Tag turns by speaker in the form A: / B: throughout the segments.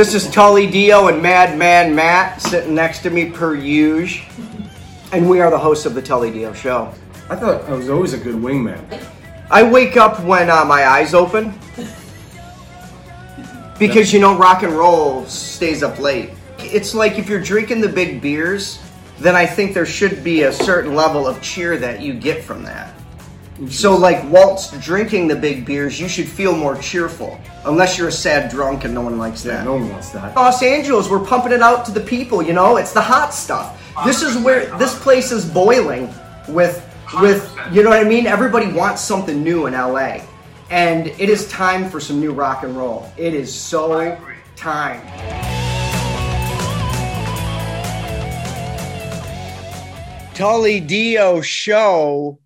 A: This is Tully Dio and Madman Matt sitting next to me per usual. And we are the hosts of the Tully Dio Show.
B: I thought I was always a good wingman.
A: I wake up when uh, my eyes open. Because, you know, rock and roll stays up late. It's like if you're drinking the big beers, then I think there should be a certain level of cheer that you get from that. So, like, whilst drinking the big beers, you should feel more cheerful. Unless you're a sad drunk and no one likes that.
B: No one wants that.
A: Los Angeles, we're pumping it out to the people, you know? It's the hot stuff. This is where this place is boiling with with you know what I mean? Everybody wants something new in LA. And it is time for some new rock and roll. It is so time. Tully Dio show.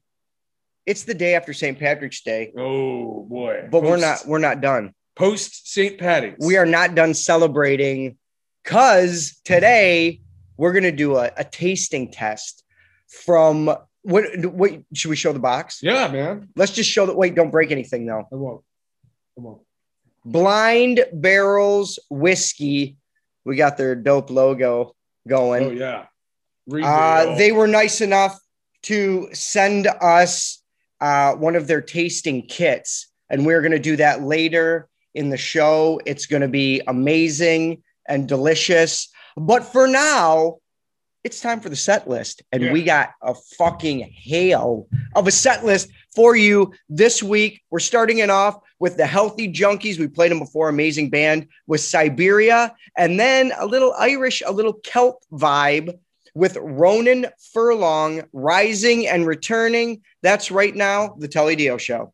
A: It's the day after St. Patrick's Day,
C: Oh boy.
A: but we're not we're not done.
C: post St. Patty's.
A: we are not done celebrating because today we're going to do a, a tasting test from what, what should we show the box?
C: Yeah, man.
A: Let's just show that. Wait, don't break anything though.
C: I won't. I won't.
A: Blind Barrels Whiskey. We got their dope logo going.
C: Oh yeah.
A: Uh, they were nice enough to send us uh, one of their tasting kits, and we're going to do that later in the show. It's going to be amazing and delicious. But for now, it's time for the set list, and
C: Yeah.
A: we got a fucking hail of a set list for you this week. We're starting it off with the Healthy Junkies. We played them before, amazing band with Siberia, and then a little Irish, a little kelp vibe with Ronan Furlong rising and returning. That's right now, the Telly Show.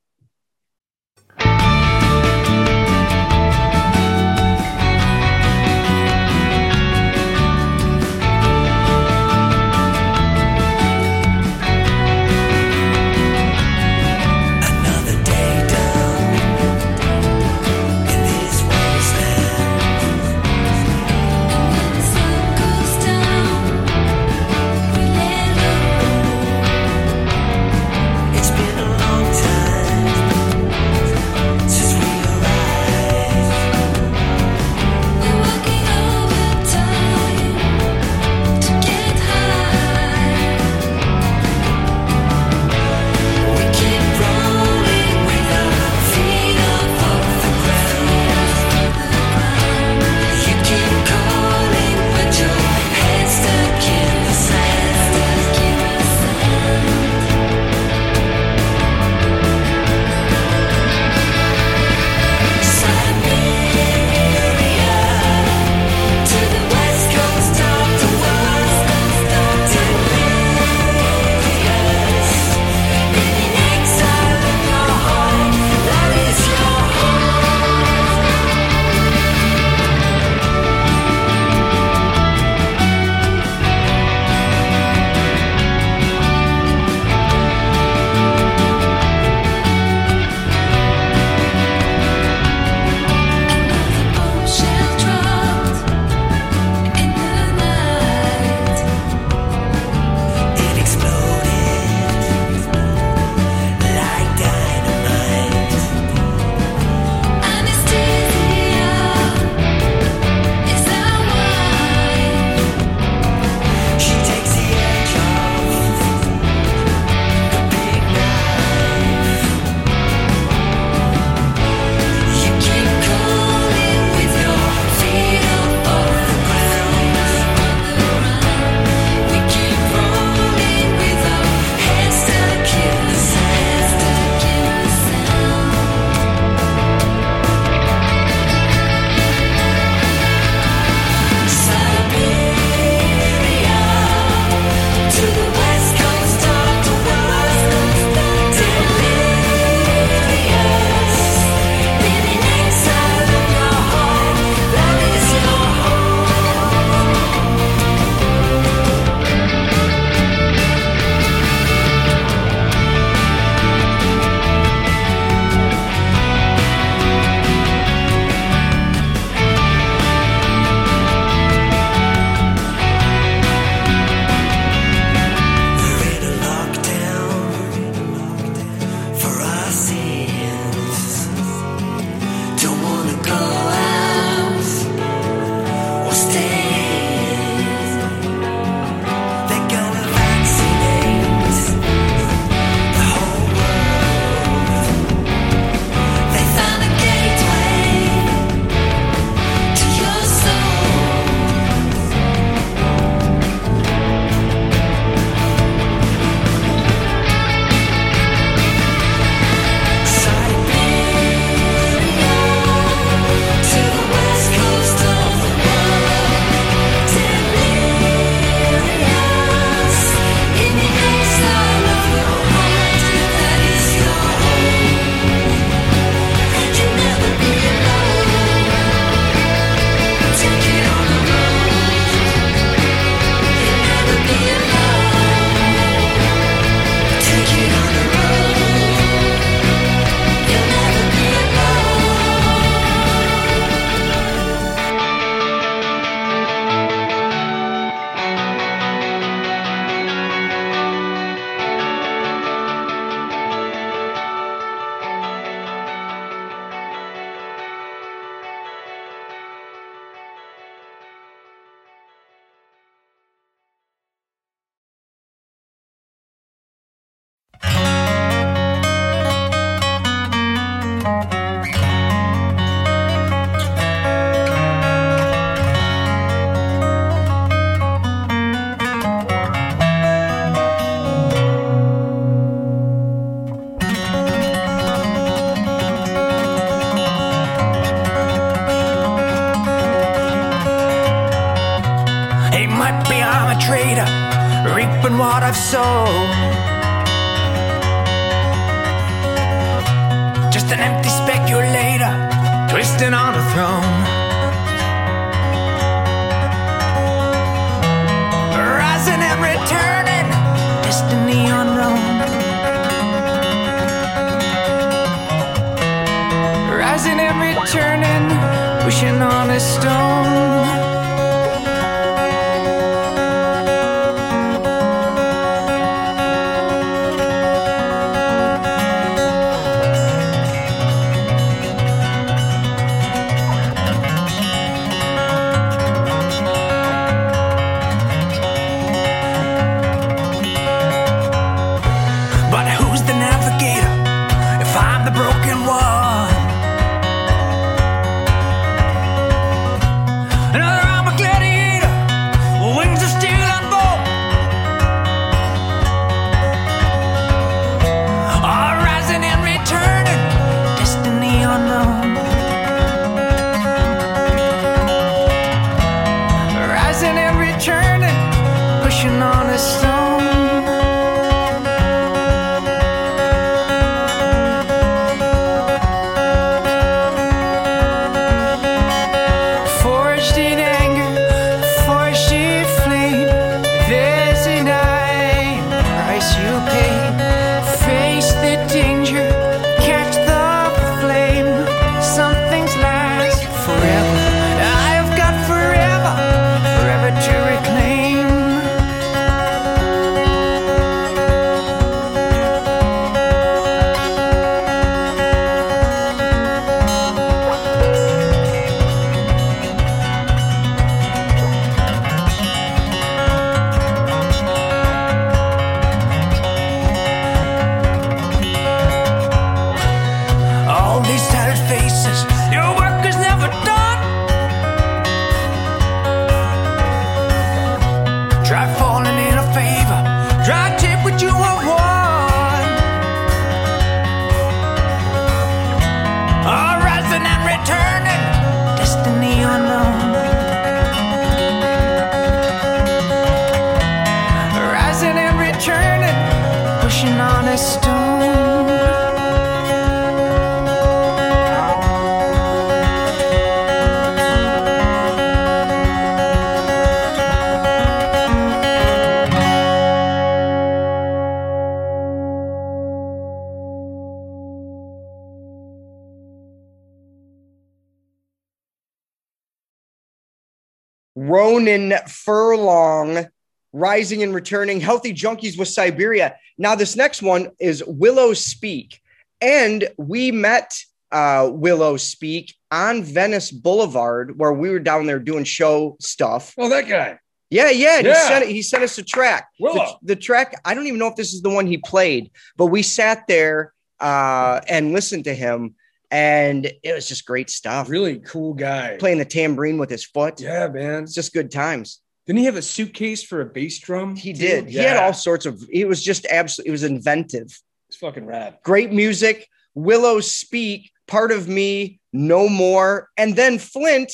A: Ronan Furlong, Rising and Returning, Healthy Junkies with Siberia. Now, this next one is Willow Speak. And we met uh, Willow Speak on Venice Boulevard, where we were down there doing show stuff.
C: Oh, that guy.
A: Yeah, yeah. and He, sent, he sent us a track. The, the track, I don't even know if this is the one he played, but we sat there uh, and listened to him, and it was just great stuff.
C: Really cool guy.
A: Playing the tambourine with his foot.
C: Yeah, man.
A: It's just good times.
C: Didn't he have a suitcase for a bass drum?
A: He
C: too?
A: did. He had all sorts of. It was just absolutely. It was inventive.
C: It's fucking rad.
A: Great music. Willow Speak. Part of me. No more. And then Flint,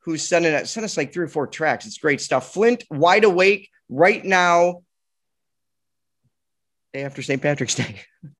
A: who's sending it, sent us like three or four tracks. It's great stuff. Flint, wide awake right now. Day after St. Patrick's Day.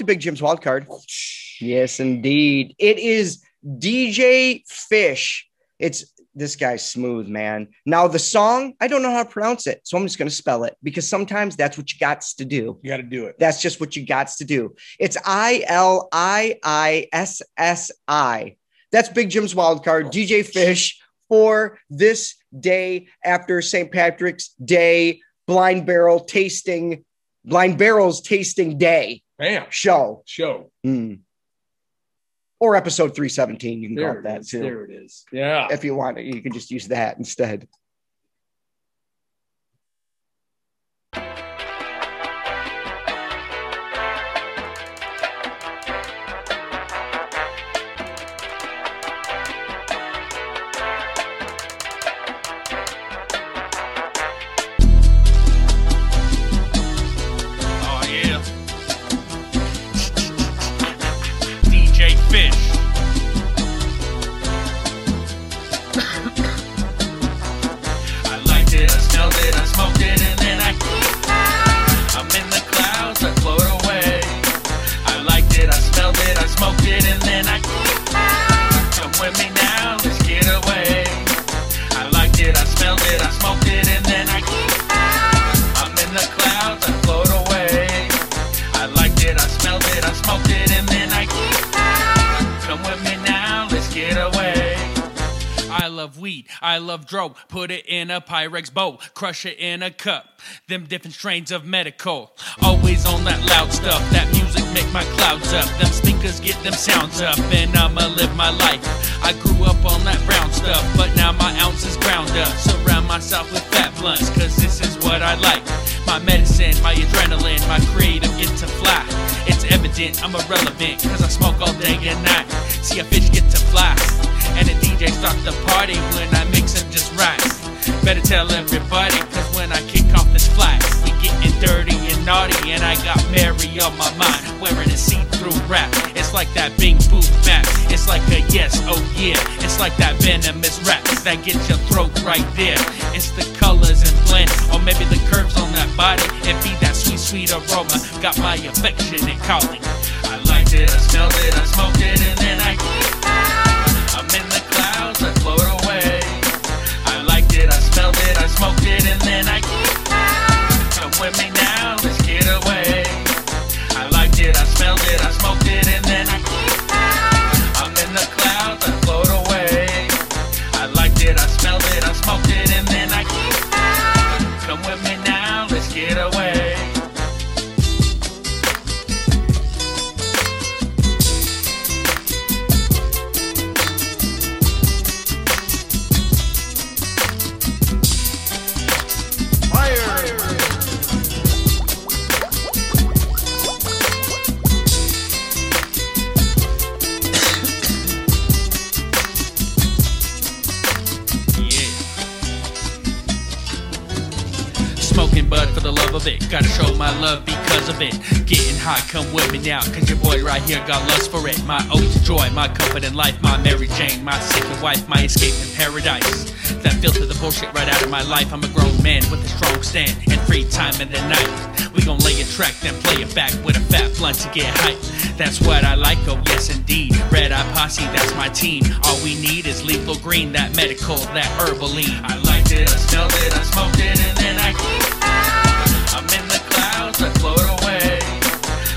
D: to
A: Big Jim's wild card. Yes, indeed. It is DJ Fish. It's this guy's smooth, man. Now, the song, I don't know how to pronounce it. So I'm just going to spell it because sometimes that's what you got to do.
C: You got to do it.
A: That's just what you got to do. It's I L I I S S I. That's Big Jim's wild card, oh, DJ Fish, for this day after St. Patrick's Day Blind Barrel Tasting, Blind Barrels Tasting Day
C: Bam.
A: show.
C: Show.
A: Hmm. Or episode 317. You can call
C: There
A: it
C: it
A: that
C: is.
A: too.
C: There it is. Yeah.
A: If you want it, you can just use that instead.
E: With me now, let's get away. I liked it, I smelled it, I smoked it, and then I. get high. I'm in the clouds, I float away. I liked it, I smelled it, I smoked it, and then I get high. come with me now, let's get away. I love weed, I love dro. Put it in a Pyrex bowl, crush it in a cup. Them different strains of medical. Always on that loud stuff, that music make my clouds up. Them speakers get them sounds up, and I'ma live my life. I grew up on that brown stuff, but now my ounce is ground up. Surround myself with fat blunts, cause this is what I like. My medicine, my adrenaline, my creative get to fly. It's evident I'm irrelevant, cause I smoke all day and night. See a fish get to fly, and the DJ start the party when I mix him just right. Better tell everybody, cause when I kick off this flight, dirty and naughty, and I got Mary on my mind, wearing a see-through rap. It's like that bing boom bap. It's like a yes, oh yeah. It's like that venomous rap that gets your throat right there. It's the colors and blend, or maybe the curves on that body. It be that sweet, sweet aroma. Got my affectionate calling. I liked it, I smelled it, I smoked it, and then I. I'm in the clouds, I float away. I liked it, I smelled it, I smoked it, and then I. With me now, let's get away. I liked it, I smelled it, I love of it. Gotta show my love because of it. Getting high, come with me now. Cause your boy right here got lust for it. My ode to joy, my comfort in life, my Mary Jane, my second wife, my escape in paradise. That filter the bullshit right out of my life. I'm a grown man with a strong stand and free time in the night. We gon' lay a track, then play it back with a fat blunt to get hype. That's what I like, oh yes indeed. Red Eye Posse, that's my team. All we need is lethal green, that medical, that herbaline. I liked it, I smelled it, I smoked it, and then I. I'm in the clouds, I float away.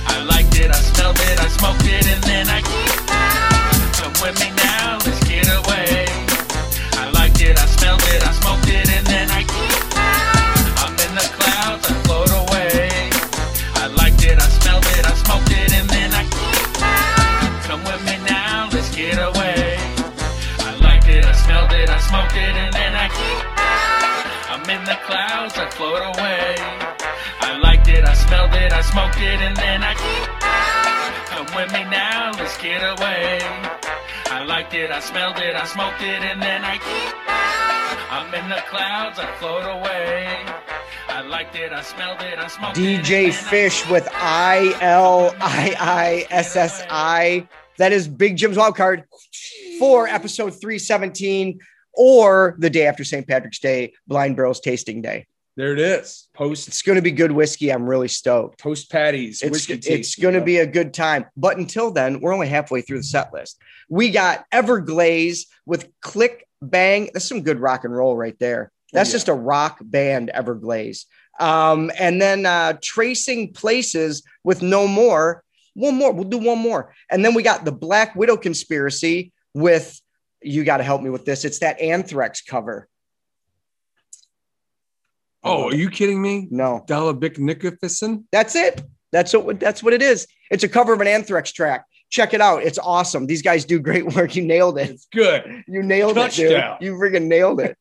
E: I liked it, I smelled it, I smoked it, and then I. Come with me now, let's get away. I liked it, I smelled it, I smoked it, and then I. I'm in the clouds, I float away. I liked it, I smelled it, I smoked it, and then I. Come with me now, let's get away. I liked it, I smelled it, I smoked it, and then I. I'm in the clouds, I float away. Smoked it, and then I. Come with me now, let's get away. I liked it, I smelled it, I smoked it, and then I. I'm in the clouds, I float away. I liked it, I smelled it, I smoked it.
A: DJ
E: I-
A: Fish with I L I I S S I. That is Big Jim's wild card for episode 317 or the day after St. Patrick's Day, Blind Barrels Tasting Day.
C: There it is. Post
A: It's going to be good whiskey. I'm really stoked.
C: Post patties.
A: It's,
C: whiskey
A: it's going to be a good time. But until then, we're only halfway through the set list. We got Everglaze with Click Bang. That's some good rock and roll right there. That's
C: yeah.
A: just a rock band, Everglaze. Um, and then uh, Tracing Places with No More. One more. We'll do one more. And then we got the Black Widow Conspiracy with, you got to help me with this. It's that Anthrax cover.
B: Oh, oh, are you kidding me?
A: No,
B: Efilnikufesin?
A: That's it. That's what that's what it is. It's a cover of an Anthrax track. Check it out. It's awesome. These guys do great work. You nailed it.
C: It's good.
A: You nailed
C: Touchdown.
A: it, dude. You friggin' nailed it.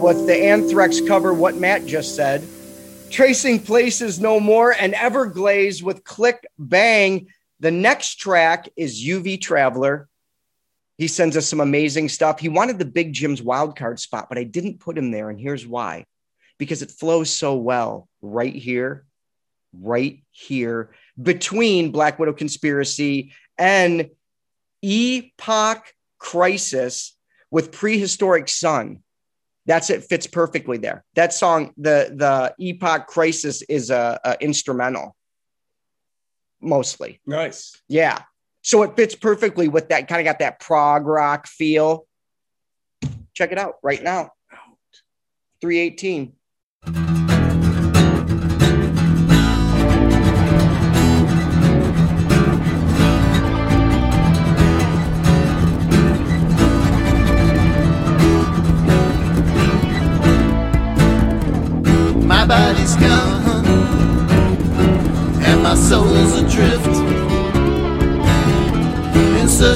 F: With the
A: Anthrax cover, What Matt just said. Tracing Places No More and Everglaze with Click Bang. The next track is UV Traveler. He sends us some amazing stuff. He wanted the Big Jim's wildcard spot, but I didn't put him there. And here's why because it flows so well right here, right here between Black Widow Conspiracy and Epoch Crisis with Prehistoric Sun. That's it fits perfectly there. That song, the the Epoch Crisis is a, a instrumental mostly.
C: Nice.
A: Yeah. So it fits perfectly with that kind of got that prog rock feel. Check it out right now. 318.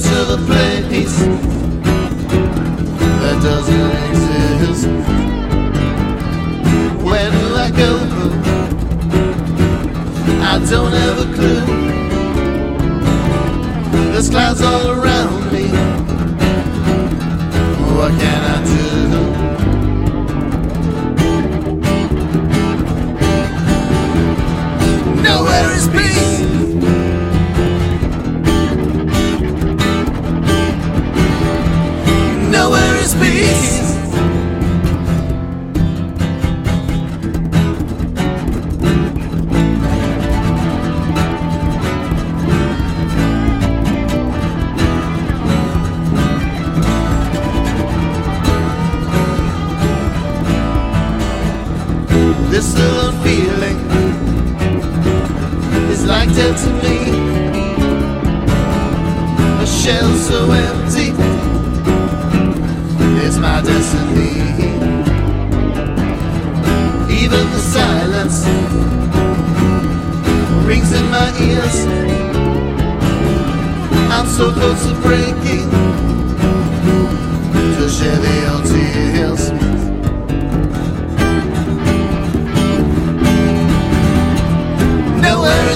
G: Search of a place that doesn't exist. Where do I go? I don't have a clue. There's clouds all around so empty is my destiny. Even the silence rings in my ears. I'm so close to breaking to share the old tears. Nowhere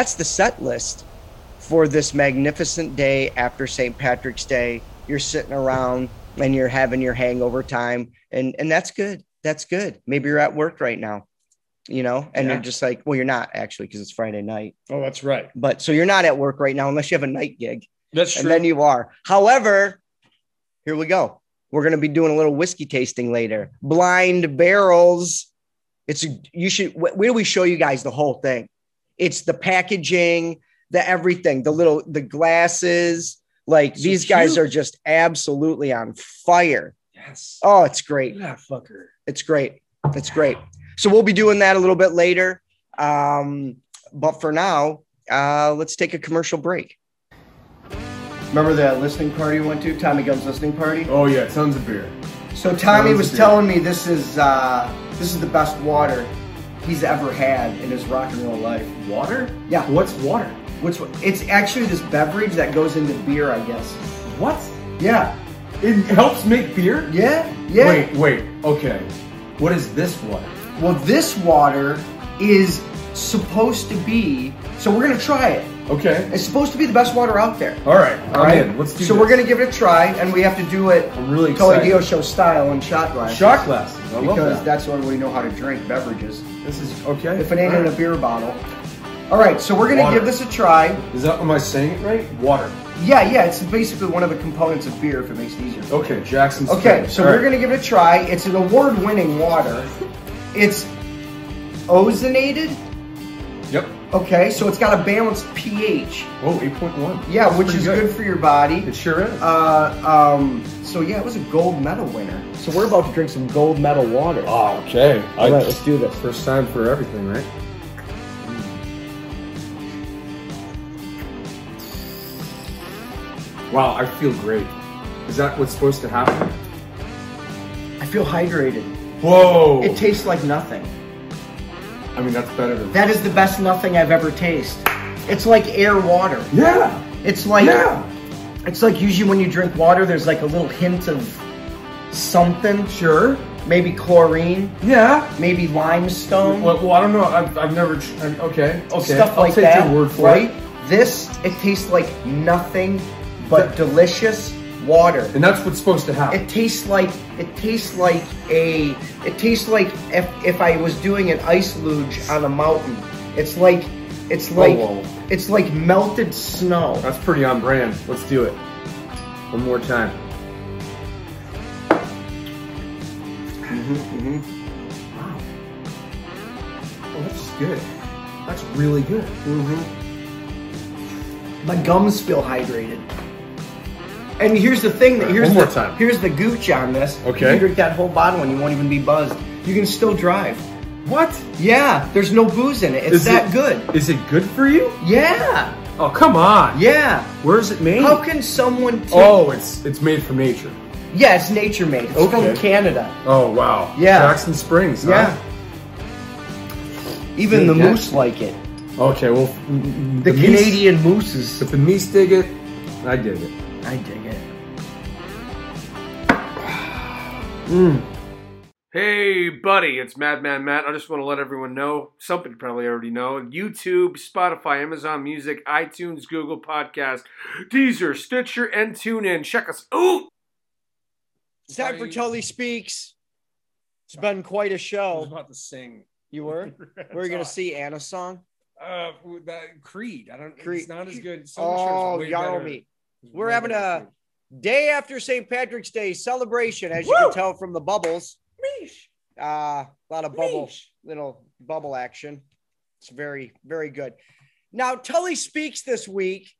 A: that's the set list for this magnificent day after St. Patrick's Day. You're sitting around and you're having your hangover time, and and that's good. That's good. Maybe you're at work right now, you know, and
C: Yeah.
A: you're just like, well, you're not actually because it's Friday night.
C: Oh, that's right.
A: But so you're not at work right now unless you have a night gig,
C: That's true.
A: and then you are. However, here we go. We're going to be doing a little whiskey tasting later. Blind barrels. It's you should. Where do we show you guys the whole thing? It's the packaging, the everything, the little the glasses. Like
C: So
A: these guys are just absolutely on fire.
C: yes.
A: Oh, it's great.
C: Look at that fucker.
A: It's great. It's great. So we'll be doing that a little bit later. Um, but for now, uh, let's take a commercial break. Remember that listening party we went to, Tommy Gunn's listening party?
B: Oh yeah, tons of beer.
A: So Tommy
B: Tons
A: was telling me this is uh, this is the best water he's ever had in his rock and roll life.
B: Water?
A: Yeah.
B: What's water?
A: Which one- it's actually this beverage that goes into beer, I guess.
B: What?
A: Yeah,
B: It helps make beer?
A: yeah, yeah.
B: Wait, wait. Okay. What is this water?
A: Well, this water is supposed to be. So we're gonna try it.
B: Okay.
A: It's supposed to be the best water out there.
B: All right.
A: All right.
B: in. Let's do
A: so
B: this.
A: we're gonna give it a try, and we have to do it
B: I'm really excited.
A: Dio show style in shot glasses.
B: Shot glasses. I
A: because
B: that.
A: that's the only way we know how to drink beverages.
B: This is okay.
A: If it ain't
B: All
A: in a beer bottle. All right, so we're gonna
B: Water.
A: give this a try.
B: Is that am I saying it right? Water.
A: Yeah, yeah, it's basically one of the components of beer if it makes it easier.
B: Okay, Jackson.
A: Okay,
B: State.
A: so
B: All
A: we're
B: right.
A: gonna give it a try. It's an award-winning water. It's ozonated.
B: Yep.
A: Okay, so it's got a balanced pH.
B: Oh, 8.1.
A: Yeah,
B: That's
A: which is good. for your body.
B: It sure is.
A: Uh, um, so yeah, it was a gold medal winner. So we're about to drink some gold medal water.
B: oh, okay.
A: All right, let's do this.
B: First time for everything, right? Wow, I feel great. Is that what's supposed to happen?
A: I feel hydrated.
B: Whoa!
A: It tastes like nothing.
B: I mean, that's better than.
A: That is the best nothing I've ever tasted. It's like air water.
B: Yeah!
A: It's like
B: Yeah!
A: it's like usually when you drink water, there's like a little hint of something.
B: Sure.
A: Maybe chlorine,
B: Yeah.
A: maybe limestone,
B: Well, well I don't know. I've, I've never. I'm- Okay. Okay.
A: stuff
B: I'll
A: like
B: take
A: that.
B: your word for
A: right?
B: it.
A: This it tastes like nothing but delicious water.
B: And that's what's supposed to happen.
A: It tastes like it tastes like a it tastes like if if I was doing an ice luge on a mountain. It's like it's like
B: whoa.
A: it's like melted snow.
B: That's pretty on brand. Let's do it. One more time. Mhm, mhm. Wow. Oh, that's good. That's really good.
A: My gums feel hydrated. And here's the thing that here's
B: One more
A: the,
B: time.
A: here's the gooch on this.
B: Okay.
A: You drink that whole bottle and you won't even be buzzed. You can still drive.
B: What?
A: Yeah, there's no booze in it. It's
B: Is
A: that
B: it-
A: good.
B: Is it good for you?
A: Yeah.
B: Oh, come on.
A: Yeah.
B: Where's it made?
A: How can someone take
B: oh, it's it's made from nature.
A: Yeah, it's nature made. It's from Canada.
B: Oh, wow.
A: Yeah.
B: Jackson Springs. huh?
A: Yeah. Even the
B: Yeah.
A: moose like it.
B: Okay, well, mm, mm,
A: The,
B: meese-
A: Canadian mooses.
B: If the meese dig it, I dig it.
A: I dig it.
H: Hey, buddy, it's Madman Matt. I just want to let everyone know something you probably already know. YouTube, Spotify, Amazon Music, iTunes, Google Podcast, Deezer, Stitcher, and TuneIn. Check us out.
A: It's time for Tully Speaks. It's been quite a
C: I was
A: show.
C: about to sing.
A: You were? We're going to see Anna's song?
C: Uh, with that Creed. I don't.
A: Creed.
C: It's not as good.
A: Oh,
C: Silverchair's way
A: Yarrow
C: better.
A: Meat.
C: It's
A: We're having a
C: than Creed.
A: Day after St. Patrick's Day celebration, as you
C: Woo!
A: can tell from the bubbles. Uh, a lot of bubble, little bubble action. It's very, very good. Now, Tully Speaks this week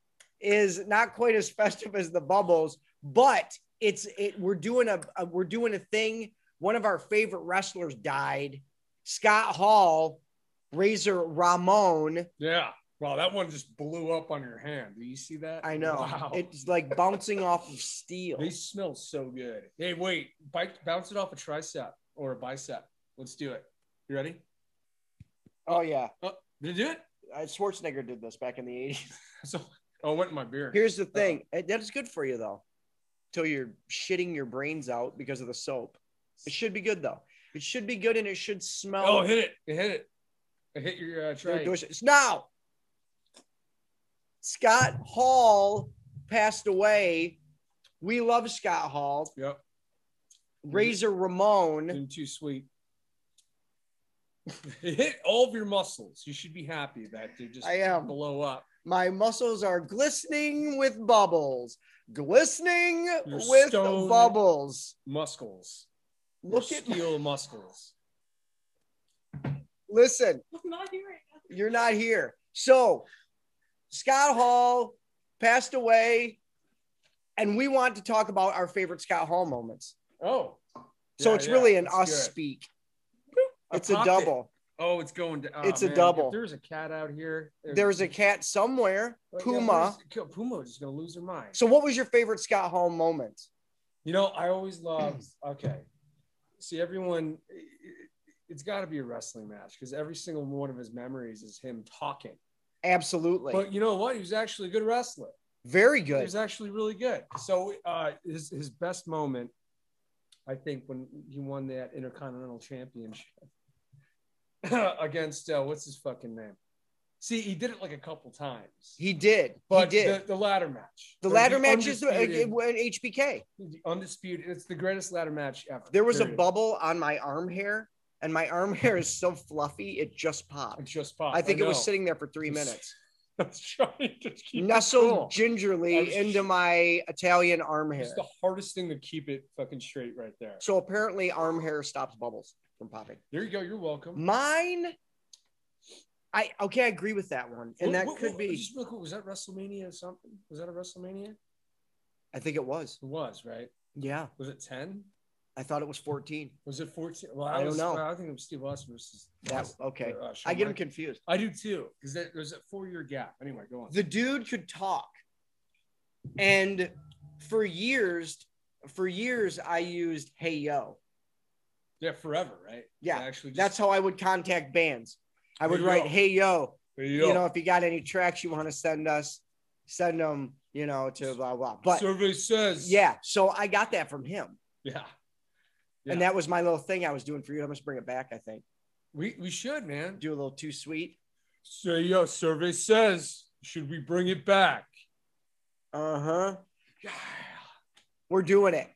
A: is not quite as festive as the bubbles, but it's it. We're doing a, a we're doing a thing. One of our favorite wrestlers died. Scott Hall, Razor Ramon.
C: Yeah. Wow, that one just blew up on your hand. Do you see that?
A: I know
C: Wow.
A: it's like bouncing off of steel.
C: They smell so good. Hey, wait. Bite, bounce it off a tricep or a bicep. Let's do it. You ready?
A: Oh yeah,
C: Oh, did you do it?
A: uh, Schwarzenegger did this back in the eighties.
C: So, oh, went in my beer.
A: Here's the thing: uh, that is good for you though, till you're shitting your brains out because of the soap. It should be good though. It should be good, and it should smell.
C: Oh, hit it. It hit it. It hit your uh, tray.
A: delicious. Now, Scott Hall passed away. We love Scott Hall.
C: Yep.
A: Razor Ramon.
C: Been too sweet. it hit all of your muscles. You should be happy that they just
A: I am.
C: blow up.
A: My muscles are glistening with bubbles. Glistening
C: Your
A: with
C: stone-
A: bubbles.
C: Muscles.
A: Look
C: Your
A: at
C: steel muscles.
A: listen. You're not here. So Scott Hall passed away, and we want to talk about our favorite Scott Hall moments.
C: Oh.
A: So
C: Yeah,
A: it's
C: yeah,
A: really an us
C: good.
A: speak.
C: I
A: It's a
C: it.
A: double.
C: Oh, it's going to. oh,
A: It's a double.
C: If there's a cat out here.
A: There's a cat somewhere,
C: Well, yeah,
A: Puma.
C: Puma is going to lose her mind.
A: So, what was your favorite Scott Hall moment?
C: You know, I always loved. Okay, see, everyone, it- it's got to be a wrestling match because every single one of his memories is him talking.
A: Absolutely.
C: But you know what? He was actually a good wrestler.
A: Very good.
C: He was actually really good. So uh, his his best moment, I think, when he won that Intercontinental Championship against uh, what's his fucking name? See, he did it like a couple times.
A: He did.
C: But
A: he did.
C: The, the ladder match.
A: The, ladder match is uh, HBK.
C: the undisputed. It's the greatest ladder match ever.
A: There was a bubble on my arm hair, and my arm hair is so fluffy it just popped.
C: It just popped.
A: I think it was sitting there for three minutes.
C: I trying to keep it
A: Nestled
C: cool.
A: gingerly
C: was-
A: into my Italian arm hair.
C: It's the hardest thing to keep it fucking straight right there.
A: So apparently, arm hair stops bubbles from popping.
C: There you go. You're welcome.
A: Mine, I okay, I agree with that one, and
C: What-
A: that
C: what-
A: could
C: what-
A: be.
C: Just real quick, was that WrestleMania or something? Was that a WrestleMania?
A: I think it was.
C: It was, right?
A: Yeah,
C: Was it 10?
A: I thought it was fourteen.
C: Was it 14? Well,
A: I don't
C: was-
A: know.
C: well, I think it was Steve Austin versus.
A: That okay.
C: uh,
A: I get
C: him
A: confused.
C: I do too, because there's a four year gap. Anyway, go on.
A: The dude could talk, and for years, for years, I used "Hey Yo."
C: yeah, forever, right?
A: Yeah,
C: To actually just,
A: That's how I would contact bands. I would
C: Hey,
A: write,
C: yo.
A: "Hey Yo."
C: There
A: You know, if you got any tracks you want to send us, send them. You know, to blah blah. But
C: survey says.
A: yeah, so I got that from him.
C: Yeah.
A: And that was my little thing I was doing for you. I must bring it back, I think.
C: We, we should, man.
A: Do a little too sweet.
C: So yo, survey says, should we bring it back?
A: Uh huh. We're doing it.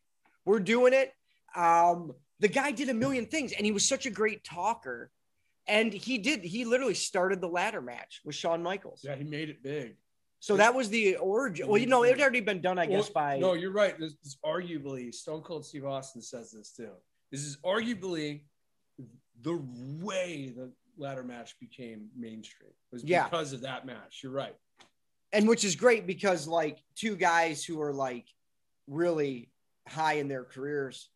A: We're doing it. Um, the guy did a million things and he was such a great talker. And he did, he literally started the ladder match with Shawn Michaels.
C: Yeah, he made it big.
A: So that was the origin. Well, you know, it had already been done, I guess,
C: Well,
A: by.
C: No, you're right. This is arguably Stone Cold Steve Austin says this too. This is arguably the way the ladder match became mainstream was
A: Yeah.
C: because of that match. You're right.
A: and which is great because, like, two guys who are like really high in their careers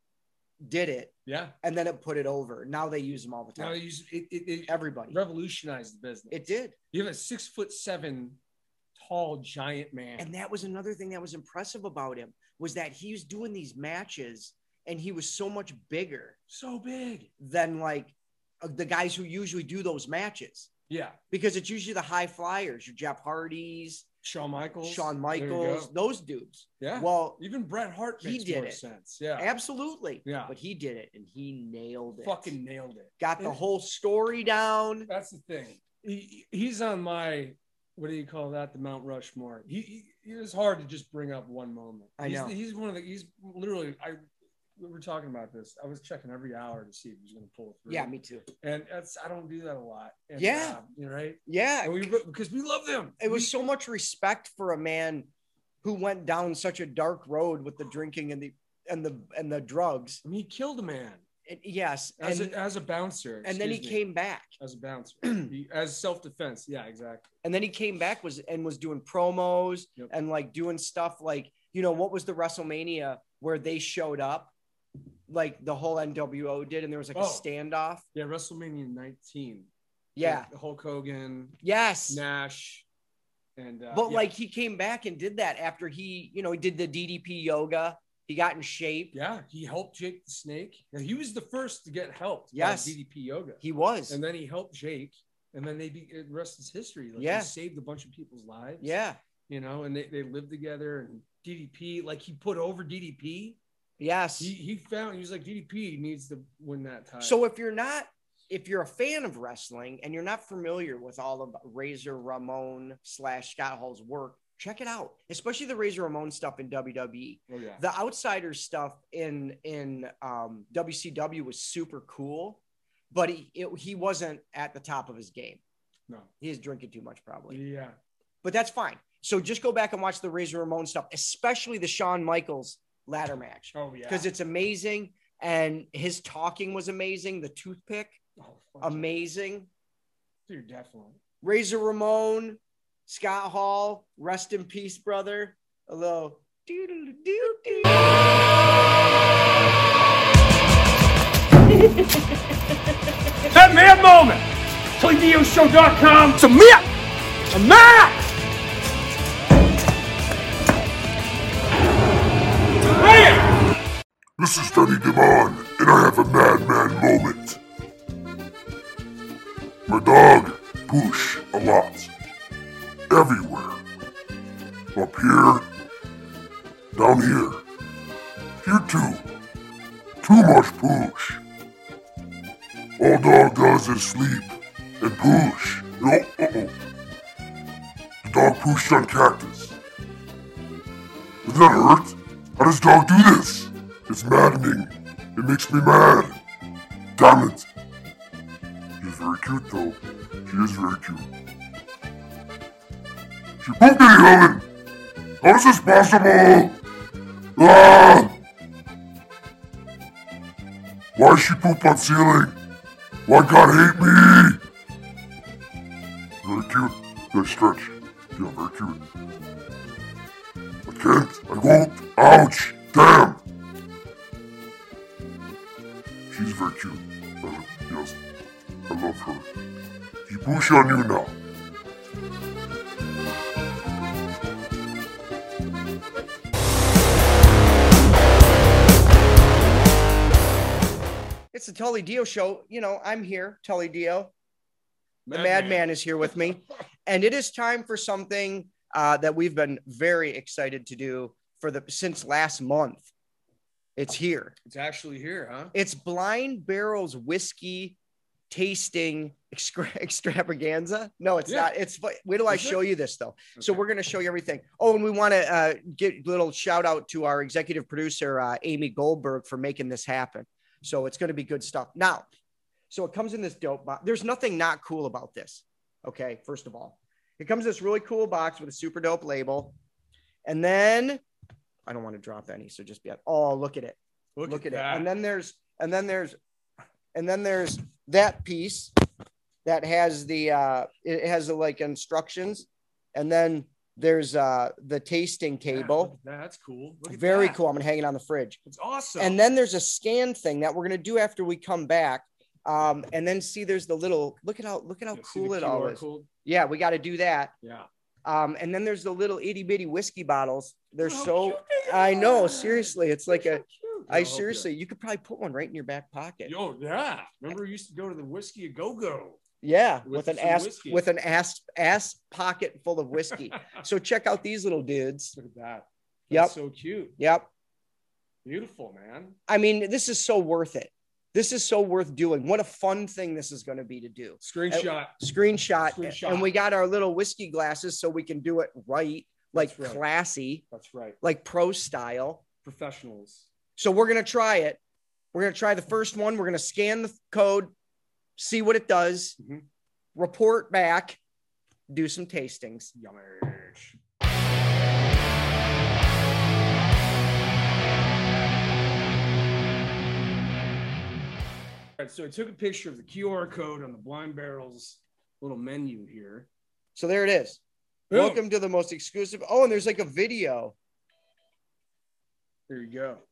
A: did it
C: Yeah.
A: and then it put it over. Now they use them all the
C: Now
A: time.
C: you it, it, it
A: Everybody.
C: revolutionized the business.
A: It did.
C: You have a six foot seven tall giant man.
A: And that was another thing that was impressive about him was that he was doing these matches and he was so much bigger
C: so big.
A: than like uh, the guys who usually do those matches
C: Yeah.
A: because it's usually the high flyers, your Jeff Hardys,
C: Shawn Michaels.
A: Shawn Michaels, those dudes.
C: Yeah.
A: Well,
C: even Bret Hart
A: he did it.
C: sense. Yeah.
A: absolutely.
C: Yeah.
A: But he did it and he nailed it.
C: Fucking nailed it.
A: got the
C: Yeah.
A: whole story down.
C: That's the thing. He, he's on my what do you call that? The Mount Rushmore. He, he it was hard to just bring up one moment.
A: I
C: he's,
A: know.
C: He's one of the. He's literally. I we were talking about this. I was checking every hour to see if he was going to pull it through.
A: Yeah, me too.
C: And that's I don't do that a lot. And,
A: Yeah.
C: uh, you're right.
A: Yeah.
C: And we because we love them.
A: It was so much respect for a man who went down such a dark road with the drinking and the and the and the drugs.
C: I mean, he killed a man
A: yes,
C: as
A: and
C: a, as a bouncer.
A: and then he
C: me,
A: came back,
C: as a bouncer He- as self defense. Yeah, exactly.
A: and then he came back was and was doing promos
C: Yep.
A: and like doing stuff like you know what was the WrestleMania where they showed up, like the whole NWO did, and there was like a
C: Oh.
A: standoff.
C: Yeah, WrestleMania 19.
A: Yeah.
C: Like Hulk Hogan,
A: Yes.
C: Nash, and uh,
A: but
C: yeah.
A: like he came back and did that after he, you know, he did the DDP yoga. He got in shape.
C: Yeah, he helped Jake the Snake. And he was the first to get helped. by
A: Yes.
C: DDP yoga.
A: He was.
C: and then he helped Jake, and then they be the rest is history. Like
A: Yeah.
C: he saved a bunch of people's lives.
A: yeah.
C: you know, and they, they lived together. And DDP, like he put over DDP.
A: Yes.
C: He he found he was like DDP needs to win that title.
A: So if you're not if you're a fan of wrestling and you're not familiar with all of Razor Ramon slash Scott Hall's work, check it out, especially the Razor Ramon stuff in WWE.
C: Oh yeah.
A: The Outsiders stuff in in um, WCW was super cool, but he it, he wasn't at the top of his game.
C: No.
A: he's drinking too much, probably.
C: Yeah.
A: But that's fine. So just go back and watch the Razor Ramon stuff, especially the Shawn Michaels ladder match
C: Oh yeah.
A: because it's amazing and his talking was amazing. The toothpick,
C: oh,
A: amazing.
C: dude, definitely.
A: Razor Ramon, Scott Hall, rest in peace, brother. A little doo-doo-doo-doo.
H: That mad moment! ToyDioShow.com. It's a myth! A myth! Man!
I: This is Danny Devon, and I have a madman moment. My dog, Push, a lot. Everywhere. Up here. Down here. Here too. Too much push. All dog does is sleep and push. No, uh-oh. The dog pushed on cactus. Does that hurt? How does dog do this? It's maddening. It makes me mad. Damn it. She's very cute though. She is very cute. She pooped in the oven. How is this possible? Ah! Why she poop on ceiling? Why God hate me? Very cute. Nice stretch. Yeah, very cute. I can't. I won't. Ouch. Damn. She's very cute. Uh, yes. I love her. She push on you now.
A: The Tully Dio show. You know, I'm here, Tully Dio. The
C: Madman.
A: is here with me. And it is time for something uh, that we've been very excited to do for the since last month. It's here.
C: It's actually here, huh?
A: It's Blind Barrel's whiskey tasting extra- extravaganza. No, it's
C: Yeah.
A: not. It's wait till I show you this though. So we're gonna show you everything. Oh, and we want to uh, get a little shout out to our executive producer uh, Amy Goldberg for making this happen. So it's gonna be good stuff. Now, so it comes in this dope box. There's nothing not cool about this. Okay, first of all, it comes in this really cool box with a super dope label, and then I don't want to drop any, so just be oh look at it
C: Look,
A: look,
C: at,
A: at, it and then there's and then there's and then there's that piece that has the uh it has the like instructions and then there's uh the tasting table
C: that. That's cool.
A: Very
C: that.
A: cool i'm gonna hang it on the fridge
C: It's awesome.
A: and then there's a scan thing that we're gonna do after we come back um and then see there's the little look at how look at how
C: Yeah,
A: cool it all is
C: code?
A: yeah we got to do that
C: Yeah.
A: um and then there's the little itty bitty whiskey bottles they're
C: How
A: so i know seriously it's like a. I
C: I'll help you.
A: seriously, you could probably put one right in your back pocket.
C: Yo, yeah. Remember, we used to go to the Whisky a Go Go.
A: Yeah,
C: With
A: with, an ass
C: whiskey.
A: with an ass ass pocket full of whiskey. so check out these little dudes.
C: Look at that.
A: Yep.
C: So cute.
A: Yep.
C: Beautiful, man.
A: I mean, this is so worth it. This is so worth doing. What a fun thing this is going to be to do.
C: Screenshot.
A: Uh, screenshot,
C: Screenshot.
A: and we got our little whiskey glasses so we can do it right, like
C: That's right.
A: classy,
C: That's right.
A: like pro style.
C: Professionals.
A: So we're gonna try it. We're gonna try the first one. We're gonna scan the code, see what it does,
C: Mhm.
A: report back, do some tastings.
C: Right, so I took a picture of the QR code on the Blind Barrels little menu here.
A: So there it is.
C: Boom.
A: Welcome to the most exclusive. Oh, and there's like a video.
C: There you go.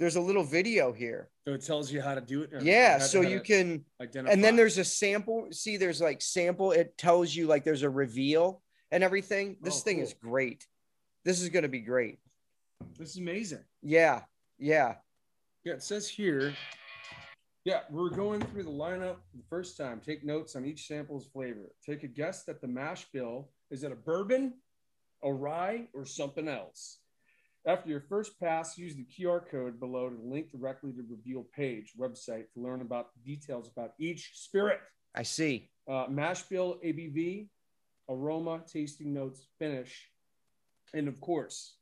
A: There's a little video here.
C: So it tells you how to do it.
A: Yeah, so you can
C: identify.
A: and then there's a sample. See, there's like sample. It tells you like there's a reveal and everything. This
C: Oh,
A: thing
C: cool.
A: is great. This is gonna be great.
C: this is amazing.
A: Yeah, yeah.
C: Yeah, it says here. Yeah, we're going through the lineup the first time. Take notes on each sample's flavor. Take a guess that the mash bill is it a bourbon, a rye, or something else. After your first pass, use the QR code below to link directly to the reveal page website to learn about details about each spirit.
A: I see.
C: Uh, mash bill, ABV, aroma, tasting notes, finish, and of course,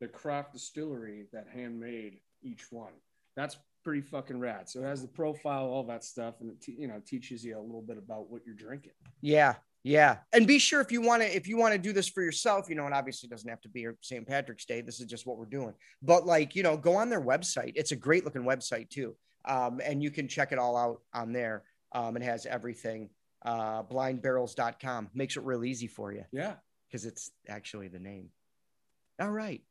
C: the craft distillery that handmade each one. That's pretty fucking rad. So it has the profile, all that stuff, and it te- you know teaches you a little bit about what you're drinking.
A: Yeah, yeah. And be sure if you want to if you want to do this for yourself, you know, it obviously doesn't have to be St. Patrick's Day. This is just what we're doing. But like, you know, go on their website. It's a great looking website too. Um, and you can check it all out on there. Um, it has everything. Uh, blindbarrels.com makes it real easy for you
C: Yeah,
A: because it's actually the name. All right.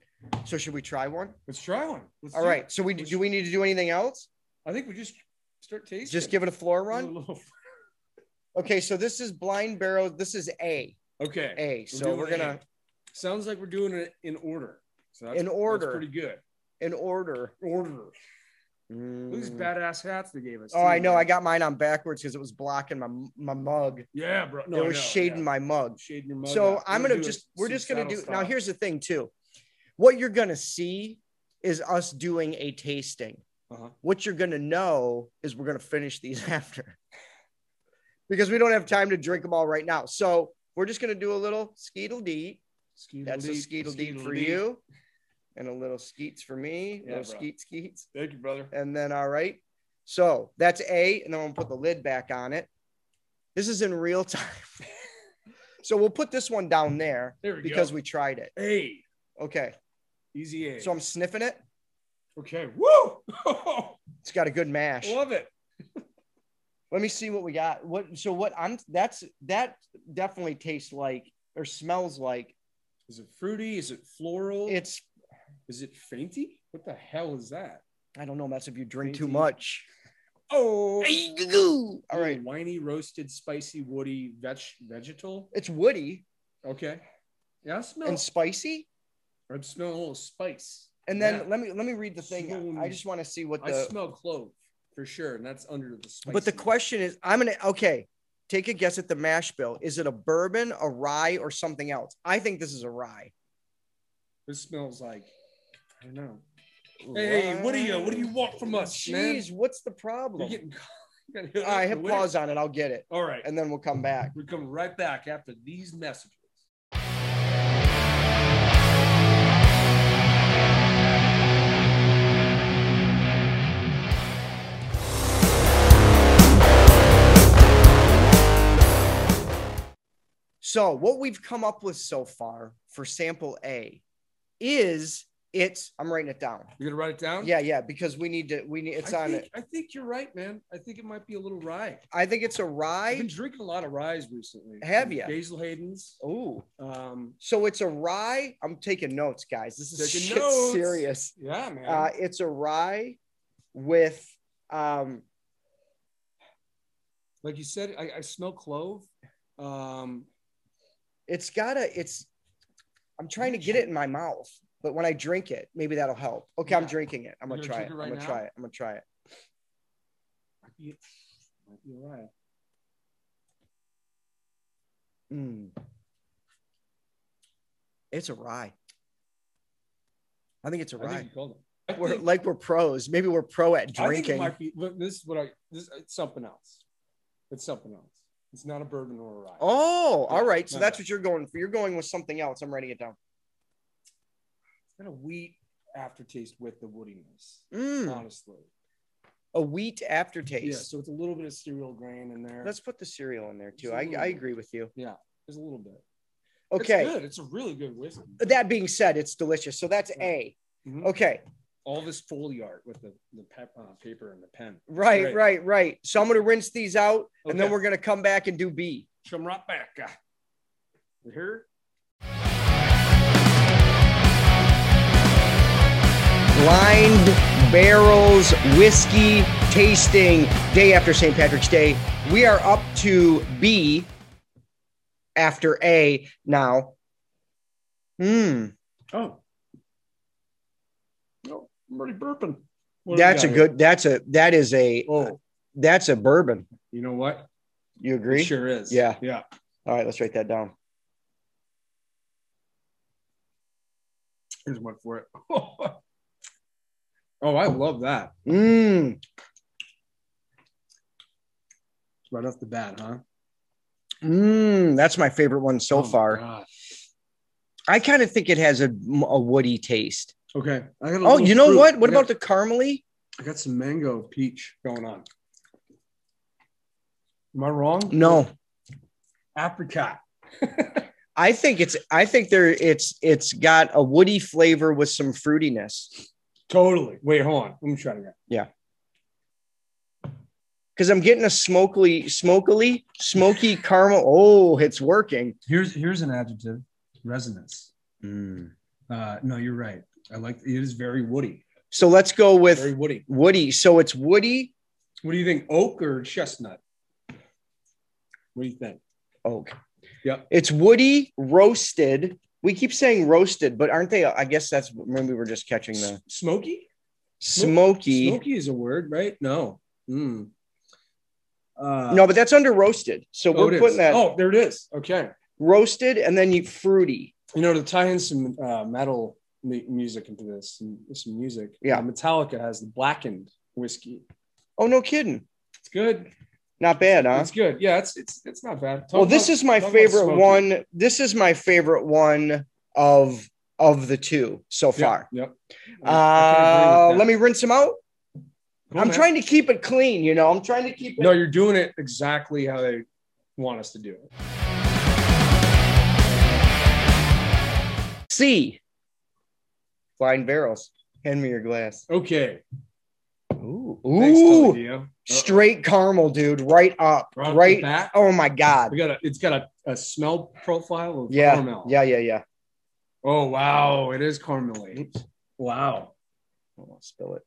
A: So should we try one?
C: let's try one. Let's
A: All right.
C: it.
A: So we do we need to do anything else?
C: I think we just start tasting.
A: Just give it a floor
C: A
A: run. Okay. So this is blind barrel. This is A.
C: Okay.
A: A. So
C: doing
A: we're gonna
C: A. Sounds like we're doing it in order. So that's,
A: In order.
C: That's pretty good.
A: in order.
C: Order. At these
A: Mm.
C: badass hats they gave us.
A: Oh,
C: too,
A: I know.
C: man.
A: I got mine on backwards because it was blocking my my mug.
C: Yeah, bro. No,
A: it was
C: know,
A: shading
C: yeah.
A: my mug.
C: Shading your mug.
A: So
C: up.
A: I'm
C: We're
A: gonna just we're just gonna do now. Here's the thing too. What you're gonna see is us doing a tasting.
C: Uh-huh.
A: What you're gonna know is we're gonna finish these after because we don't have time to drink them all right now. So we're just gonna do a little skeetle deet. That's a skeetle deet for you, and a little skeets for me.
C: Yeah,
A: little
C: bro.
A: skeet skeets,
C: Thank you, brother.
A: and then all right. So that's A, and then we'll put the lid back on it. This is in real time. so we'll put this one down there
C: There we
A: because
C: go.
A: we tried it.
C: Hey,
A: Okay.
C: easy A.
A: So I'm sniffing it.
C: okay. Woo!
A: It's got a good mash.
C: Love it.
A: Let me see what we got. What so what I'm that's that definitely tastes like or smells like
C: Is it fruity? Is it floral?
A: it's
C: Is it fainty? What the hell is that?
A: I don't know, that's if you drink too much.
C: Oh,
A: All right.
C: Winey, roasted, spicy, woody, veg vegetal.
A: It's woody
C: Okay. Yeah, I smell.
A: and spicy.
C: I smell a little spice.
A: And then
C: Yeah.
A: let me let me read the thing.
C: Smell-
A: I just want to see what
C: I
A: the
C: smell clove for sure, and that's under the spice.
A: but the question is I'm gonna okay. Take a guess at the mash bill. Is it a bourbon, a rye, or something else? I think this is a rye.
C: This smells like I don't know. Hey, what do you what do you want from us, man?
A: Jeez, what's the problem?
C: getting. you gotta hit
A: All right,
C: up
A: hit
C: the winner.
A: pause on it. I'll get it,
C: All right,
A: and then we'll come back.
C: We come right back after these messages.
A: So what we've come up with so far for sample A is it's I'm writing it down.
C: You're gonna write it down?
A: Yeah, yeah, because we need to we need it's
C: I
A: on
C: think,
A: it.
C: I think you're right, man. I think it might be a little rye.
A: I think it's a
C: I've
A: rye.
C: been drinking a lot of ryes recently.
A: Have you?
C: Basil Hayden's.
A: Oh,
C: Um,
A: so it's a rye. I'm taking notes, guys. This is shit
C: notes.
A: serious.
C: yeah, man.
A: Uh, it's a rye with um
C: like you said, I, I smell clove. Um,
A: it's got a it's I'm trying to get it in my mouth, but when I drink it, maybe that'll help. Okay, I'm drinking it. I'm gonna
C: gonna
A: try it.
C: it
A: I'm gonna try it. I'm gonna try it.
C: might be, might be a rye.
A: Mm. It's a rye. I think it's a rye.
C: you called it. I
A: We're
C: think-
A: like we're pros. Maybe we're pro at
C: I think it
A: drinking.
C: might be. Look, this is what I. This it's something else. It's something else. It's not a bourbon or a rye.
A: Oh,
C: Yeah,
A: all right. So that's what you're going for. You're going with something else. I'm writing it down.
C: It's got a wheat aftertaste with the woodiness.
A: Mm,
C: Honestly,
A: a wheat aftertaste.
C: yeah. So it's a little bit of cereal grain in there.
A: Let's put the cereal in there too. I, I agree with you.
C: yeah, there's a little bit.
A: Okay.
C: it's good. It's a really good whiskey.
A: That being said, it's delicious. So that's A.
C: Mhm.
A: Okay.
C: All this foley art with the the pep, uh, paper and the pen.
A: Right,
C: Great.
A: right, right. So I'm going to rinse these out and then we're going to come back and do B.
C: Come right back. uh. You hear?
A: Blind Barrels Whiskey Tasting Day after St. Patrick's Day. We are up to B after A now. Hmm.
C: Oh. I'm already burping. What
A: That's a
C: got here?
A: good, that's a, that is a,
C: Oh,
A: that's a bourbon.
C: you know what?
A: You
C: It
A: agree?
C: sure is.
A: Yeah.
C: Yeah.
A: All right, let's write that down.
C: Here's one for it. oh, I love that.
A: Mmm.
C: Right off the bat, huh?
A: Mmm. That's my favorite one so
C: Oh
A: far. I kind of think it has a, a woody taste.
C: Okay. I got a
A: Oh, you know
C: fruit.
A: what? What
C: I got-
A: about the caramely?
C: I got some mango peach going on. Am I wrong?
A: No,
C: Apricot.
A: I think it's. I think there. It's. It's got a woody flavor with some fruitiness.
C: Totally. Wait, hold on. Let me try it again. Yeah.
A: Because I'm getting a smokily, smokily, smoky caramel. Oh, it's working.
C: Here's here's an adjective. Resonance.
A: Mm.
C: Uh, no, you're right. I like it is very woody.
A: So let's go with
C: Very woody.
A: woody. So it's woody
C: What do you think? Oak or chestnut? What do you think?
A: oak.
C: Yeah.
A: It's woody roasted. We keep saying roasted, but aren't they? I guess that's maybe we're just catching the
C: Smoky?
A: smoky.
C: Smoky is a word, right? No. Mm. Uh,
A: No, but that's under roasted. So
C: oh,
A: we're putting that
C: Oh, there it is. Okay.
A: roasted and then you fruity.
C: You know, to tie in some uh, metal music into this, some, some music.
A: Yeah.
C: uh, Metallica has the blackened whiskey.
A: Oh, no kidding.
C: It's good.
A: Not bad, huh?
C: It's good. Yeah, it's it's it's not bad. Talk
A: well, this is my favorite one. This is my favorite one of of the two so far.
C: Yep.
A: Uh, let me rinse them out. I'm
C: man.
A: trying to keep it clean, you know. I'm trying to keep it.
C: No, you're doing it exactly how they want us to do it.
A: C. Flying barrels. Hand me your glass.
C: Okay.
A: Ooh, Ooh.
C: Tony
A: straight caramel, dude. Right up.
C: Right
A: Right.
C: bat?
A: Oh my god.
C: We got a. It's got a, a smell profile of
A: Yeah.
C: caramel.
A: Yeah. Yeah. Yeah.
C: Oh wow, it is caramely. Wow.
A: I'll spill it.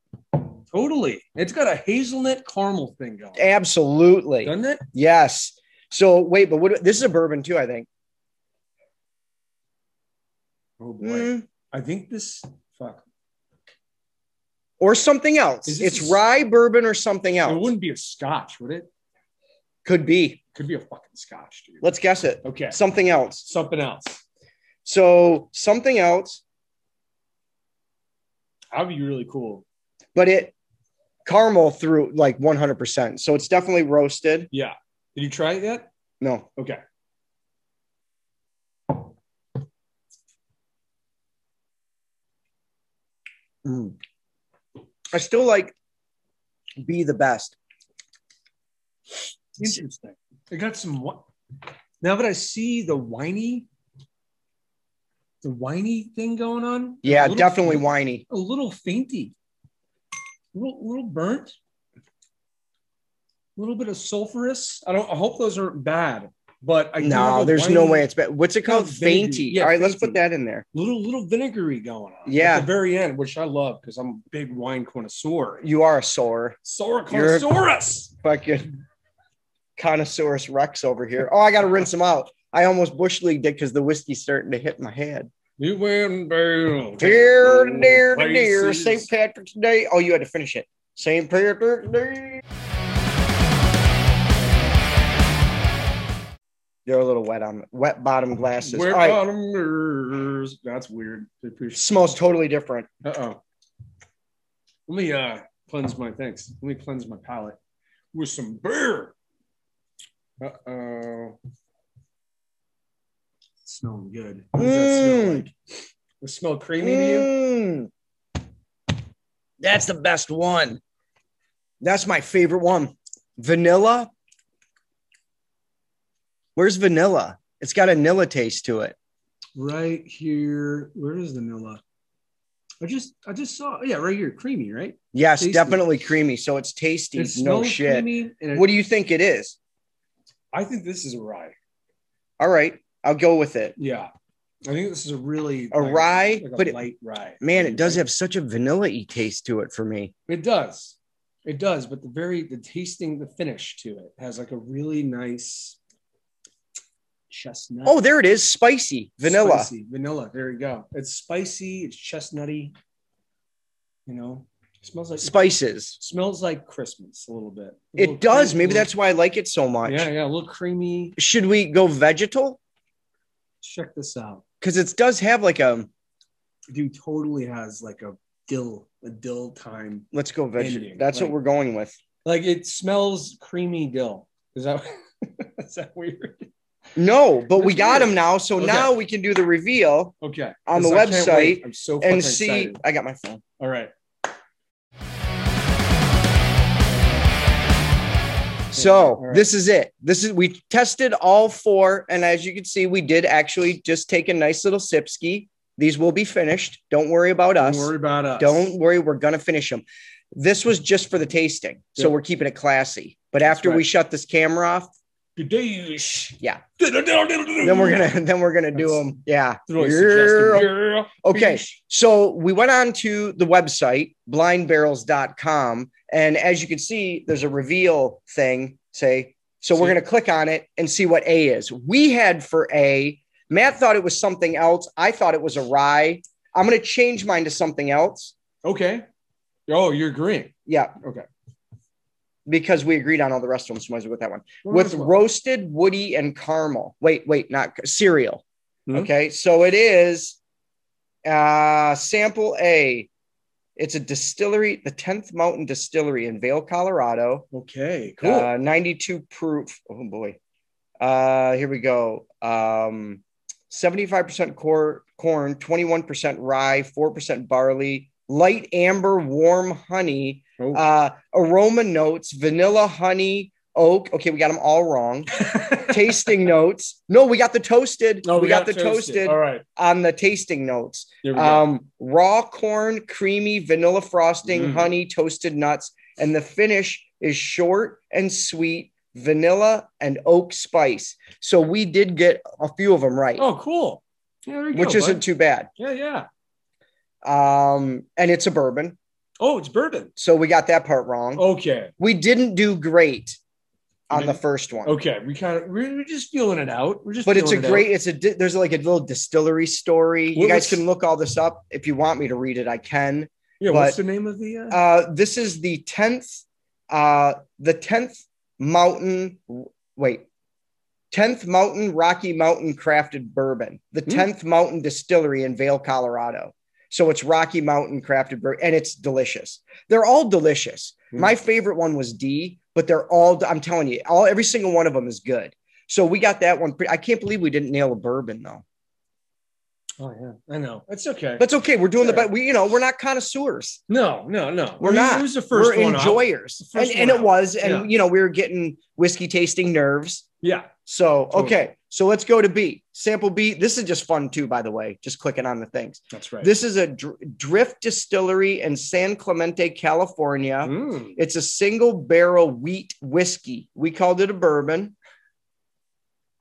C: Totally. It's got a hazelnut caramel thing going.
A: Absolutely.
C: Doesn't it?
A: Yes. So wait, but what? This is a bourbon too, I think.
C: Oh boy.
A: Mm,
C: I think this. Fuck.
A: or something else. It's
C: a-
A: rye bourbon or something else.
C: It wouldn't be a scotch, would it?
A: Could be.
C: Could be a fucking scotch, dude.
A: Let's guess it.
C: Okay.
A: Something else.
C: Something else.
A: So something else,
C: That'd be really cool.
A: but it caramel through like 100%. So it's definitely roasted.
C: Yeah. Did you try it yet?
A: No.
C: Okay.
A: Mm. I still like be the best.
C: Interesting. I got some. Now that I see the whiny, the whiny thing going on.
A: Yeah,
C: little-
A: definitely whiny.
C: A little fainty. A little, little burnt. A little bit of sulfurous. I don't. I hope those aren't bad. But I
A: No, there's no way it's bad. What's it called? Fainty.
C: Yeah,
A: All right, let's put that in there.
C: little little vinegary going on.
A: Yeah.
C: At the very end, which I love because I'm a big wine connoisseur.
A: You are a sore.
C: Sora
A: You're-
C: connoisseurus.
A: Fucking connoissaurus rex over here. Oh, I got to rinse them out. I almost bush leagued it because the whiskey's starting to hit my head.
C: You win, Bill.
A: Dear, dear, dear, St. Patrick's Day. Oh, you had to finish it. St. Patrick's Day. They're a little wet on wet bottom glasses. All right,
C: bottomers. That's weird.
A: smells totally different.
C: Uh oh. Let me uh cleanse my thanks. Let me cleanse my palate with some beer. Uh oh. Smelling good. What does that smell
A: Mm.
C: like? Does it smell creamy to you?
A: Mm. That's the best one. That's my favorite one. Vanilla. Where's vanilla? It's got a vanilla taste to it.
C: Right here. Where is the vanilla? I just I just saw yeah, right here. Creamy, right?
A: Yes,
C: Tasty.
A: definitely creamy. So it's tasty.
C: It
A: no shit.
C: it-
A: What do you think it is?
C: I think this is a rye.
A: All right, I'll go with it.
C: Yeah. I think this is a really
A: A
C: like-
A: rye,
C: like a
A: but it-
C: light rye.
A: Man, it does have such a vanilla-y taste to it for me.
C: It does. It does, but the very the tasting, the finish to it has like a really nice chestnut.
A: Oh, there it is. Spicy vanilla.
C: Spicy. Vanilla. There you go. It's spicy, it's chestnutty. You know, smells like
A: Spices.
C: smells like Christmas a little bit. A little
A: It does.
C: cream-
A: Maybe that's why I like it so much.
C: yeah, yeah, a little creamy.
A: Should we go vegetal?
C: Check this out.
A: Because it does have like a
C: dude totally has like a dill, a dill time.
A: Let's go veg.
C: Ending,
A: That's
C: like-
A: what we're going with.
C: Like it smells creamy dill. Is that is that weird?
A: No, but we got
C: weird.
A: them now. So
C: Okay.
A: now we can do the reveal
C: Okay.
A: on the
C: I
A: website
C: I'm so
A: and see.
C: excited.
A: I got my phone.
C: All right.
A: So
C: right.
A: this is it. This is we tested all four, and as you can see, we did actually just take a nice little sipski. These will be finished. Don't worry about us.
C: Don't worry about us.
A: Don't worry, we're gonna finish them. This was just for the tasting, so
C: Yep.
A: we're keeping it classy. But after we shut this camera off. Yeah,
C: then
A: we're gonna then we're gonna do them. Yeah. Okay. So we went on to the website, blindbarrels.com. And as you can see, there's a reveal thing. Say, so we're going to click on it and see what A is. We had for A, Matt thought it was something else. I thought it was a rye. I'm to change mine to something else.
C: Okay. Oh, you're agreeing.
A: Yeah.
C: Okay.
A: Because we agreed on all the rest of them. So might as well with that one.
C: Well,
A: with
C: as well.
A: roasted, woody, and caramel. Wait, wait, not cereal.
C: Mhm.
A: Okay. So it is uh sample A. It's a distillery, the 10th Mountain Distillery in Vail, Colorado.
C: Okay. Cool.
A: Uh, 92 proof. Oh boy. Uh, here we go. Um, 75% cor- corn, 21% rye, 4% barley, light amber, warm honey,
C: Oh.
A: uh, aroma notes, vanilla, honey, oak. Okay, we got them all wrong. tasting notes. No, we got the toasted.
C: No,
A: we, got, the toasted,
C: All right.
A: on the tasting notes.
C: We.
A: Um, raw corn, creamy vanilla frosting,
C: Mm.
A: honey, toasted nuts, and the finish is short and sweet, vanilla and oak spice. So we did get a few of them right,
C: oh, cool. Yeah,
A: which
C: go,
A: isn't
C: bud.
A: too bad.
C: Yeah, yeah.
A: Um, and it's a bourbon,
C: Oh, it's bourbon.
A: so we got that part wrong.
C: Okay.
A: We didn't do great on the first one.
C: Okay. We kind of we're, we're just feeling it out. We're just.
A: But it's a
C: it
A: great, it's a, di- there's like a little distillery story. You guys can look all this up. If you want me to read it, I can.
C: out. Yeah. what's the name of the? Uh...
A: Uh, this is the 10th, uh, the 10th mountain, wait, 10th mountain, Rocky Mountain crafted bourbon, the
C: Hmm.
A: 10th mountain distillery in Vail, Colorado. So it's Rocky Mountain crafted bourbon and it's delicious. They're all delicious.
C: Hmm.
A: My favorite one was D, but they're all, I'm telling you, all, every single one of them is good. So we got that one. I can't believe we didn't nail a bourbon though.
C: Oh yeah, I know. It's okay.
A: That's okay. We're doing the best. We, you know, we're not connoisseurs.
C: no, no, no.
A: We're
C: mean,
A: not.
C: Was the 1st
A: we're enjoyers,
C: first
A: and, and it was, and
C: Yeah.
A: you know, we were getting whiskey tasting nerves.
C: Yeah.
A: So
C: Totally.
A: okay, so let's go to B. Sample B. This is just fun too, by the way. Just clicking on the things.
C: That's right.
A: This is a dr- Drift Distillery in San Clemente, California.
C: Mm.
A: It's a single barrel wheat whiskey. We called it a bourbon.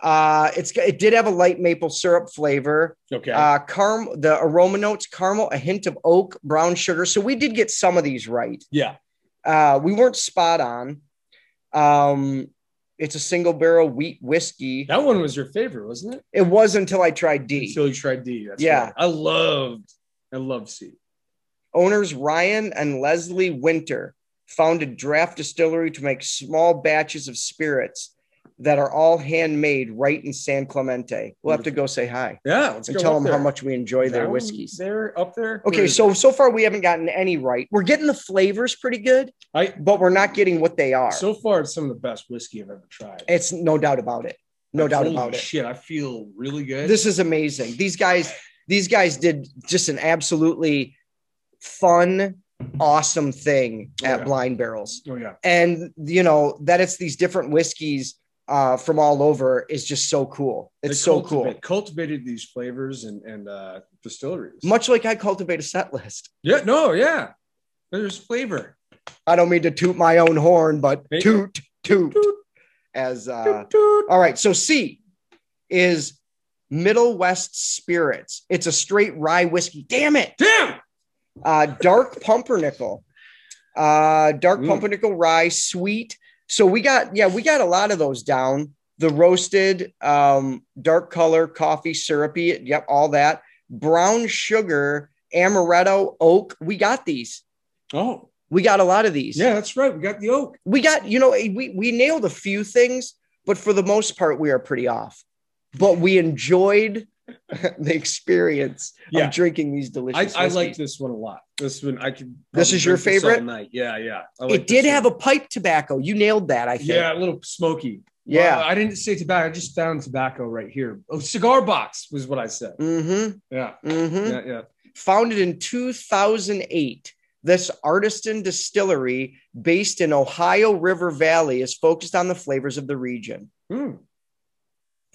A: Uh, it's it did have a light maple syrup flavor.
C: Okay.
A: Uh, caram the aroma notes, caramel, a hint of oak, brown sugar. So we did get some of these right.
C: yeah.
A: Uh, we weren't spot on. Um, it's a single barrel wheat whiskey.
C: That one was your favorite, wasn't it?
A: It was until I tried D.
C: Until you tried D. That's
A: Yeah.
C: right. I loved. I love C.
A: Owners Ryan and Leslie Winter founded Drift Distillery to make small batches of spirits that are all handmade right in San Clemente. We'll have to go say hi
C: Yeah. Let's
A: and
C: go
A: tell them how much we enjoy their whiskeys.
C: They're up there.
A: Okay, so so far we haven't gotten any right. We're getting the flavors pretty good,
C: I
A: but we're not getting what they are.
C: so far it's some of the best whiskey I've ever tried.
A: it's no doubt about it. No
C: Like,
A: doubt about it.
C: Shit, I feel really good.
A: This is amazing. These guys, these guys did just an absolutely fun, awesome thing
C: Oh,
A: at
C: yeah.
A: Blind Barrels.
C: oh yeah.
A: And you know, that it's these different whiskeys uh, from all over is just so cool. It's so cool.
C: Cultivated these flavors and and uh, distilleries.
A: Much like I cultivate a set list.
C: yeah. No. Yeah. There's flavor.
A: I don't mean to toot my own horn, but
C: Hey.
A: toot, toot. As uh, toot all right, so C is Middle West Spirits. It's a straight rye whiskey. Damn it.
C: Damn.
A: uh, dark pumpernickel, uh, dark
C: Mm.
A: pumpernickel rye, sweet. So we got, yeah, we got a lot of those down. The roasted, um, dark color, coffee, syrupy, yep, all that. Brown sugar, amaretto, oak. We got these.
C: Oh
A: We got a lot of these.
C: yeah, that's right. We got the oak.
A: We got, you know, we we nailed a few things, but for the most part, we are pretty off. But we enjoyed the experience
C: Yeah.
A: of drinking these delicious.
C: I, I like this one a lot. This one I could.
A: This is your favorite?
C: night. Yeah, yeah. Like
A: It did
C: this
A: have a pipe tobacco. You nailed that. I think.
C: yeah, a little smoky.
A: Yeah.
C: Well, I didn't say tobacco. I just found tobacco right here. Oh, cigar box was what I said.
A: Mm-hmm.
C: Yeah,
A: Mm-hmm.
C: yeah, yeah.
A: Founded in 2008, this artisan distillery based in Ohio River Valley is focused on the flavors of the region.
C: Hmm.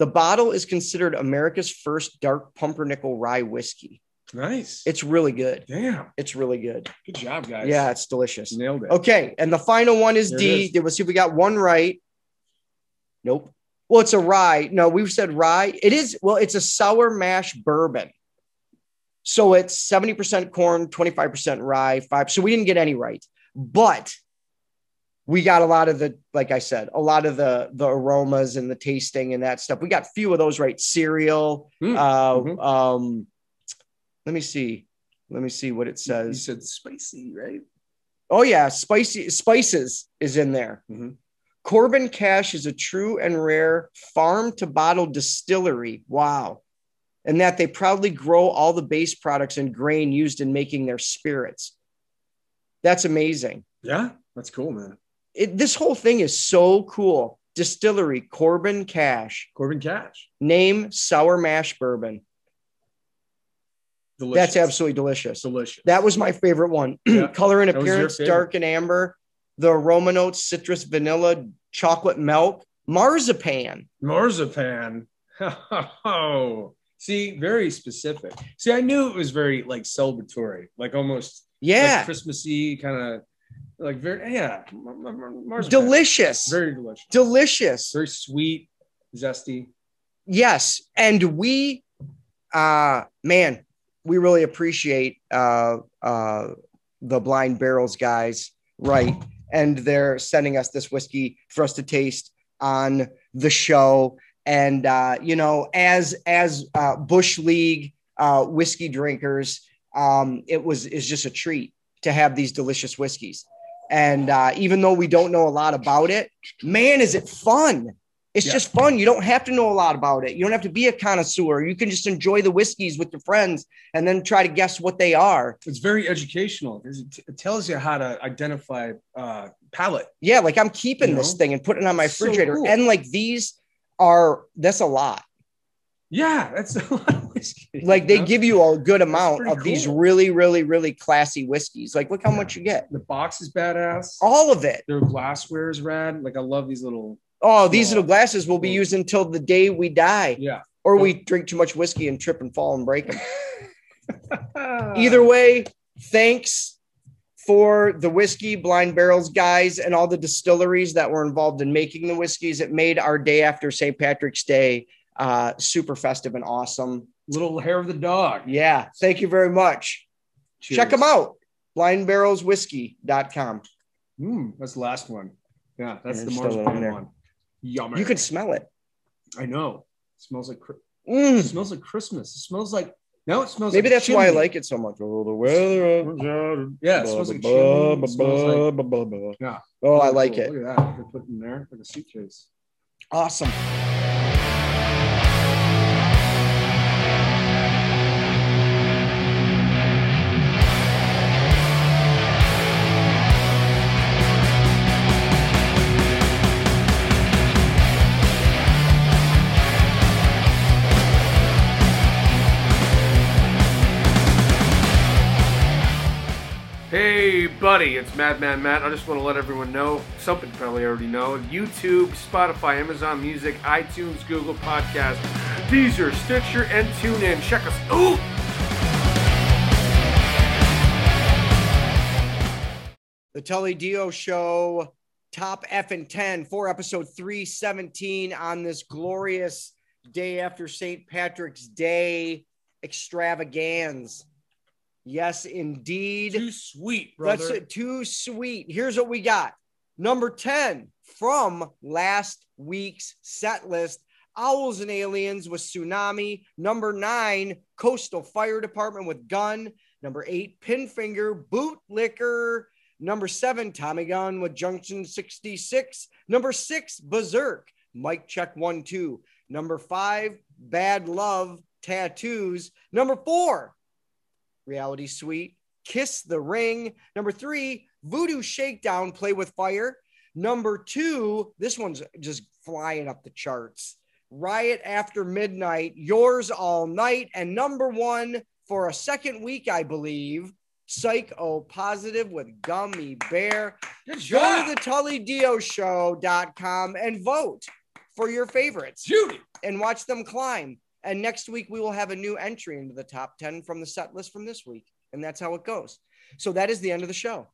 A: The bottle is considered America's first dark pumpernickel rye whiskey.
C: Nice.
A: It's really good.
C: Damn.
A: It's really good.
C: Good job, guys.
A: Yeah, it's delicious.
C: nailed it.
A: Okay, and the final one is
C: There
A: D.
C: is.
A: Let's see if we got one right. Nope. Well, it's a rye. No, we've said rye. It is, well, it's a sour mash bourbon. So it's 70% corn, 25% rye, five. So we didn't get any right. But we got a lot of the, like I said, a lot of the the aromas and the tasting and that stuff. We got a few of those right. Cereal.
C: Mm,
A: Uh,
C: mhm.
A: um, let me see. Let me see what it says.
C: You said spicy, right?
A: Oh yeah, spicy spices is in there.
C: Mhm.
A: Corbin Cash is a true and rare farm to bottle distillery. Wow. And that they proudly grow all the base products and grain used in making their spirits. That's amazing.
C: Yeah, that's cool, man.
A: It, this whole thing is so cool. Distillery Corbin Cash.
C: Corbin Cash.
A: Name sour mash bourbon.
C: Delicious.
A: That's absolutely delicious.
C: delicious.
A: That was my favorite one.
C: Yeah.
A: Color and
C: That was your
A: appearance, dark and amber. The aroma notes, citrus, vanilla, chocolate milk, marzipan.
C: marzipan. Oh, see, very specific. See, I knew it was very like celebratory, like almost
A: Yeah,
C: like Christmassy kind of like very yeah, mar- mar- mar- marzipan.
A: delicious,
C: very delicious,
A: delicious.
C: very sweet, zesty.
A: Yes, and we, uh, man, we really appreciate uh, uh, the Blind Barrels guys, right? And they're sending us this whiskey for us to taste on the show. And uh, you know, as as uh, Bush League uh, whiskey drinkers, um, it was is just a treat to have these delicious whiskeys. And uh, even though we don't know a lot about it, man, is it fun! It's
C: Yeah.
A: just fun. You don't have to know a lot about it. You don't have to be a connoisseur. You can just enjoy the whiskeys with your friends and then try to guess what they are.
C: It's very educational it, tells you how to identify uh, palate.
A: Yeah, like I'm keeping
C: You
A: this thing and putting it on my
C: So
A: refrigerator.
C: cool.
A: And like these are that's a lot.
C: Yeah, that's a lot of whiskey.
A: Like they
C: know?
A: give you a good amount of these really, really, really classy whiskeys. Like look how
C: Yeah.
A: much you get.
C: the box is badass.
A: All of it.
C: Their glassware is rad. Like I love these little.
A: Oh, these
C: Cool.
A: little glasses will be
C: Cool.
A: used until the day we die,
C: Yeah.
A: or we drink too much whiskey and trip and fall and break them. Either way, thanks for the whiskey blind barrels guys and all the distilleries that were involved in making the whiskeys. It made our day after St. Patrick's Day uh, super festive and awesome.
C: little hair of the dog.
A: Yeah, thank you very much. Check them out. Blindbarrelswhiskey.com.
C: Mm, that's the last one. Yeah, that's the
A: just throw it in
C: marzipan
A: there.
C: one. Yummy.
A: You can smell it.
C: I know. It smells like.
A: Mm,
C: smells like Christmas. It smells like. No, it smells.
A: maybe
C: like
A: that's why I like it so much. Oh, the weather.
C: Yeah, it smells like chimney. It smells like. Yeah.
A: Oh, I like
C: cool.
A: it.
C: Look at that. They put it in there like a suitcase.
A: Awesome.
H: Buddy, it's Madman Matt. I just want to let everyone know something probably already know. YouTube, Spotify, Amazon Music, iTunes, Google Podcast, Deezer, Stitcher, and TuneIn. Check us. Ooh!
A: The Tully Dio Show, top F and 10 for episode 317 on this glorious day after St. Patrick's Day extravaganza. Yes, indeed.
C: Too sweet, brother.
A: That's it. Too sweet. Here's what we got. Number 10 from last week's set list Owls and Aliens with Tsunami. Number nine, Coastal Fire Department with Gun. Number eight, Pinfinger Bootlicker. Number seven, Tommy Gun with Junction 66. Number six, Berserk. Mike check one, two. Number five, Bad Love tattoos. Number four, reality suite, kiss the ring. Number three, voodoo shakedown, play with fire. Number two, this one's just flying up the charts. Riot after midnight, yours all night. And number one for a second week, I believe, Psycho Positive with Gummy Bear.
C: Good
A: Go to the TullyDioShow.com and vote for your favorites
C: Judy.
A: and watch them climb. And next week, we will have a new entry into the top 10 from the set list from this week. And that's how it goes. So that is the end of the show.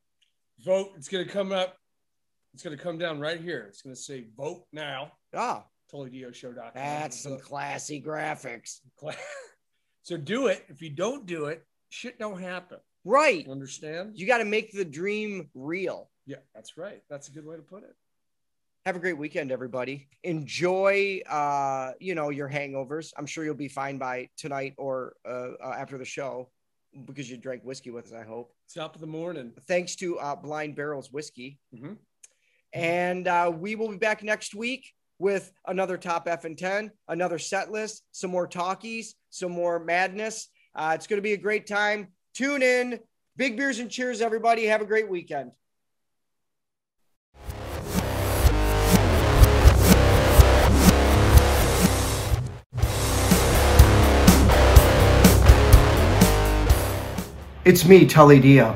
C: Vote. It's gonna come up. It's gonna come down right here. It's gonna say vote now.
A: Ah,
C: TullyDioShow.com.
A: that's some classy graphics.
C: So do it. If you don't do it, shit don't happen.
A: Right.
C: Understand?
A: You got to make the dream real.
C: Yeah, that's right. That's a good way to put it.
A: Have a great weekend, everybody. Enjoy, uh, you know, your hangovers. I'm sure you'll be fine by tonight or uh, uh, after the show because you drank whiskey with us. I hope.
C: Top of the morning.
A: Thanks to uh, Blind Barrels Whiskey.
C: Mhm.
A: And uh, we will be back next week with another top F and 10, another set list, some more talkies, some more madness. Uh, it's going to be a great time. Tune in. Big beers and cheers, everybody. Have a great weekend. It's me, Tully Dio.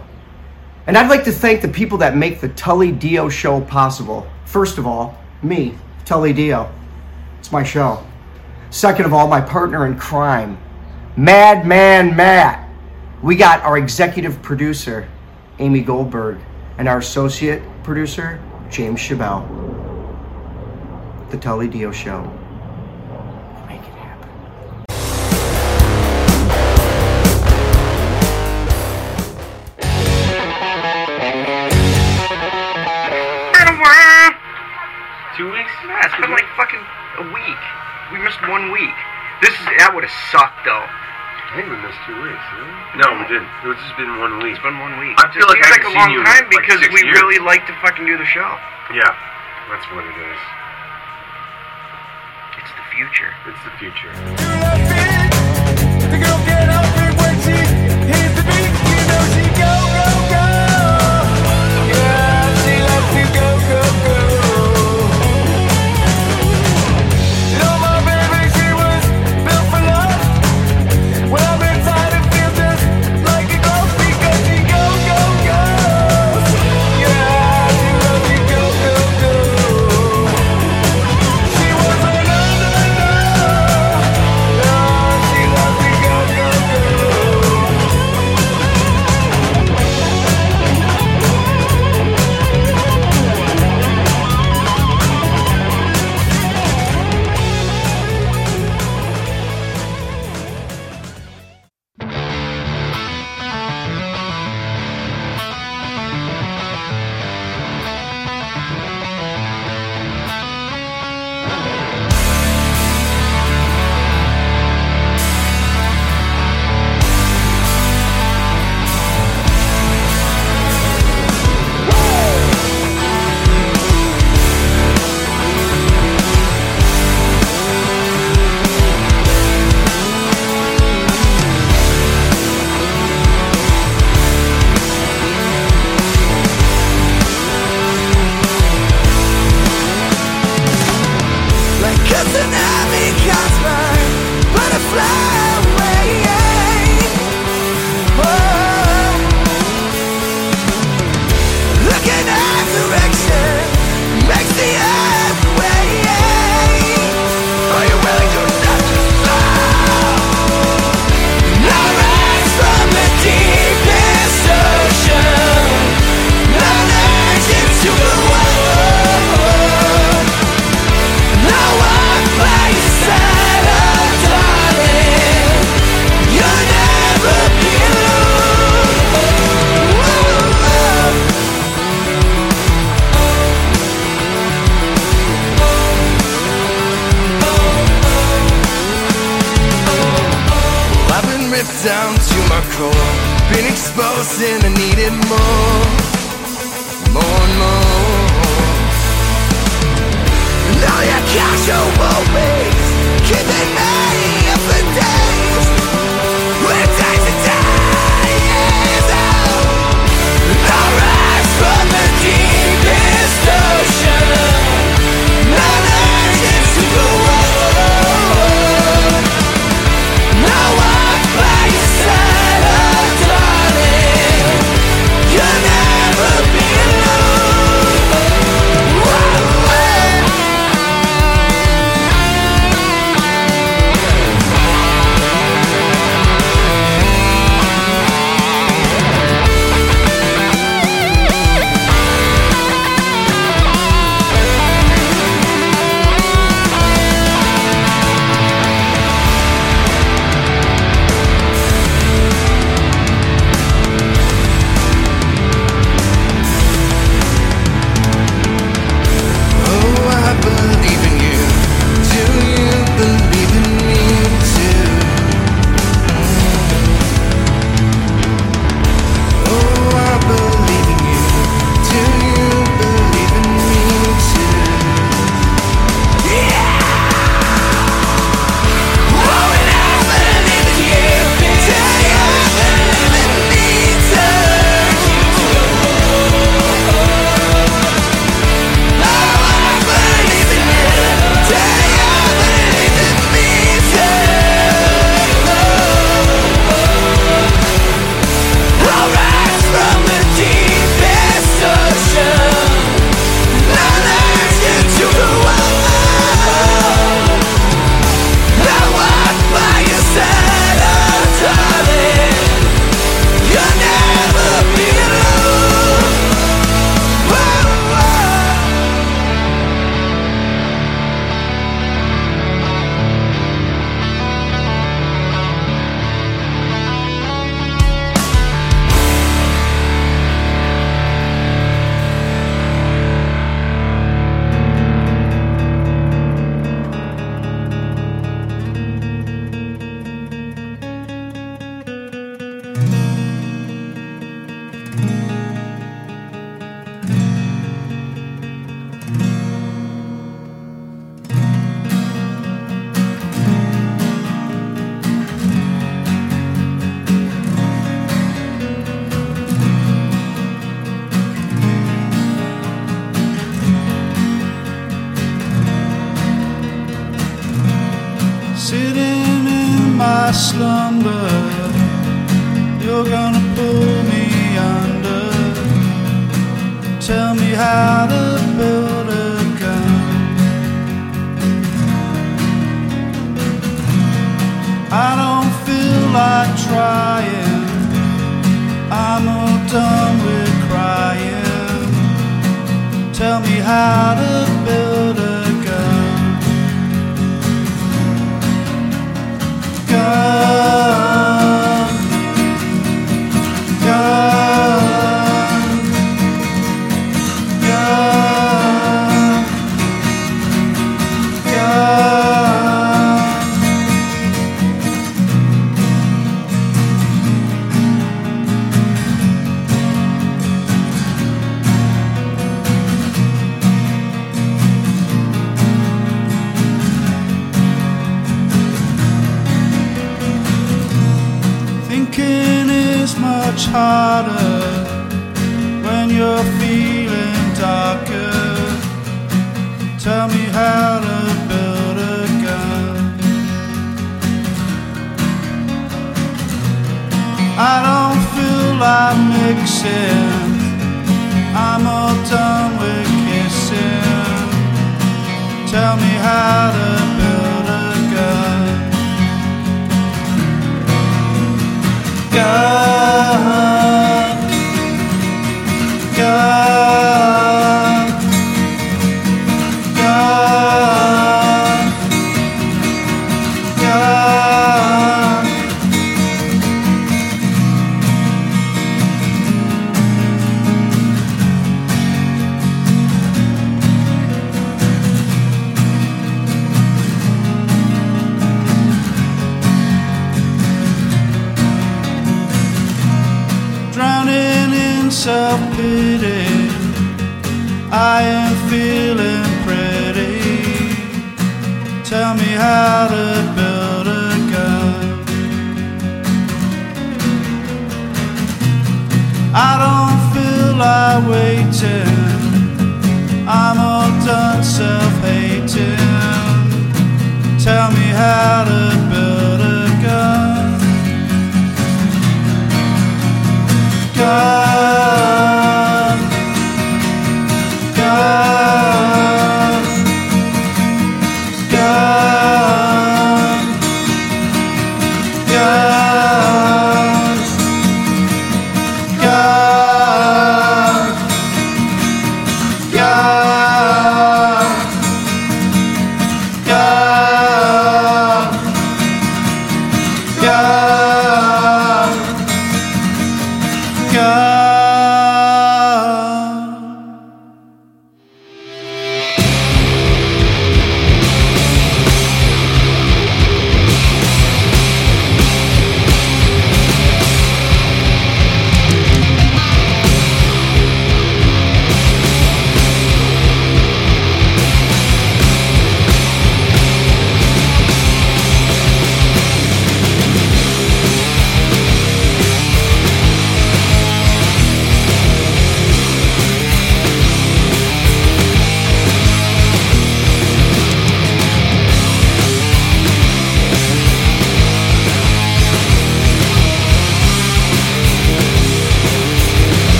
A: And I'd like to thank the people that make the Tully Dio show possible. First of all, me, Tully Dio. It's my show. Second of all, my partner in crime, Madman Matt. We got our executive producer, Amy Goldberg, and our associate producer, James Chabelle. The Tully Dio Show.
B: Two?
A: Yeah, it's been like fucking a week. We missed one week. This is that would have sucked though.
B: I think we missed two weeks. Didn't? No, we didn't. It's just been one week.
A: It's been one week.
B: I feel
A: it
B: like
A: seems
B: I
A: like a
B: haven't
A: long
B: seen you in,
A: time
B: like,
A: because
B: six
A: we
B: years.
A: really like to fucking do the show.
B: Yeah, that's what it is.
A: It's the future.
B: It's the future.
J: Like
K: trying. I'm all done with crying. Tell me how to I'm all done with kissing. Tell me how to build a gun. Gun. Like waiting. I'm all done self hating. Tell me how to build a. Gun. Gun. Gun.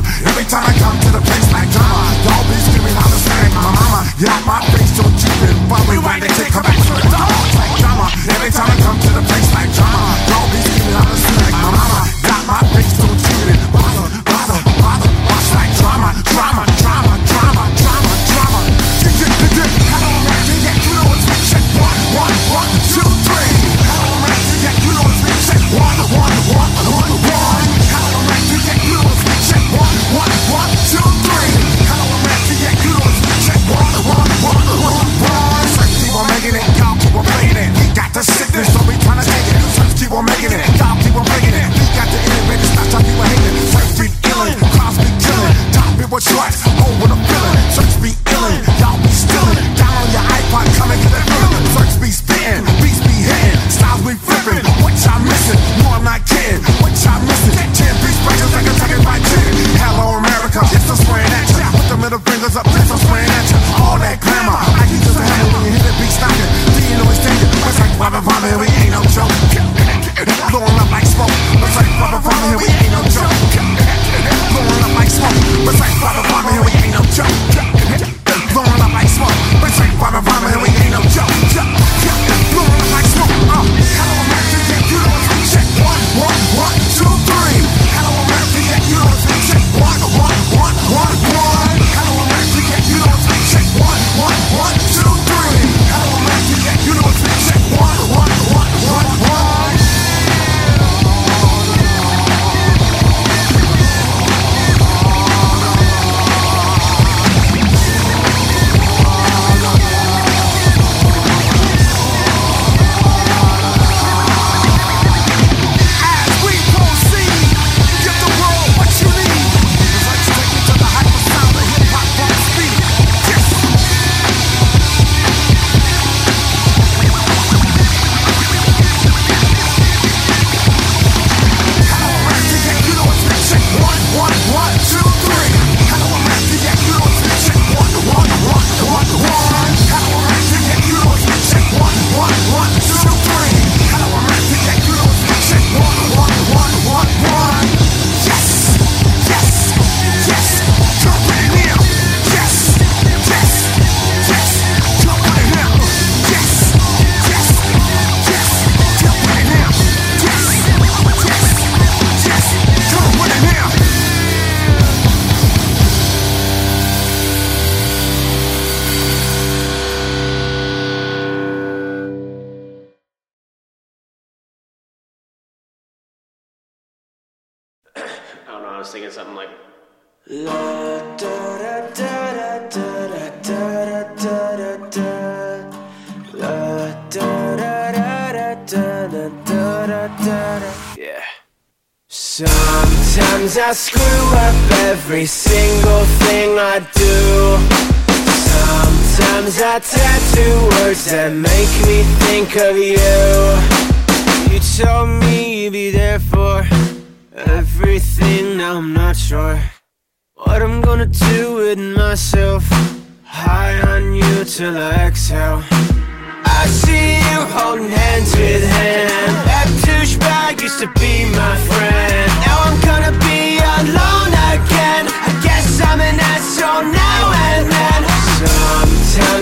G: mama Every time I come to the place like drama Y'all be screaming, I'm the same My mama, yeah, my face so cheap and
J: probably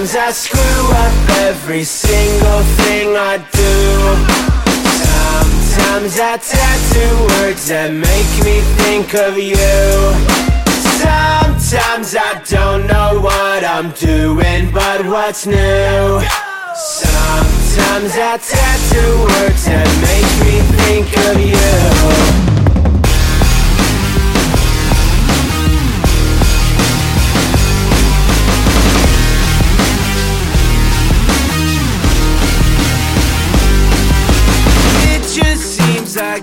J: Sometimes I screw up every single thing I do Sometimes I tattoo words that make me think of you Sometimes I don't know what I'm doing, but what's new? Sometimes I tattoo words that make me think of you.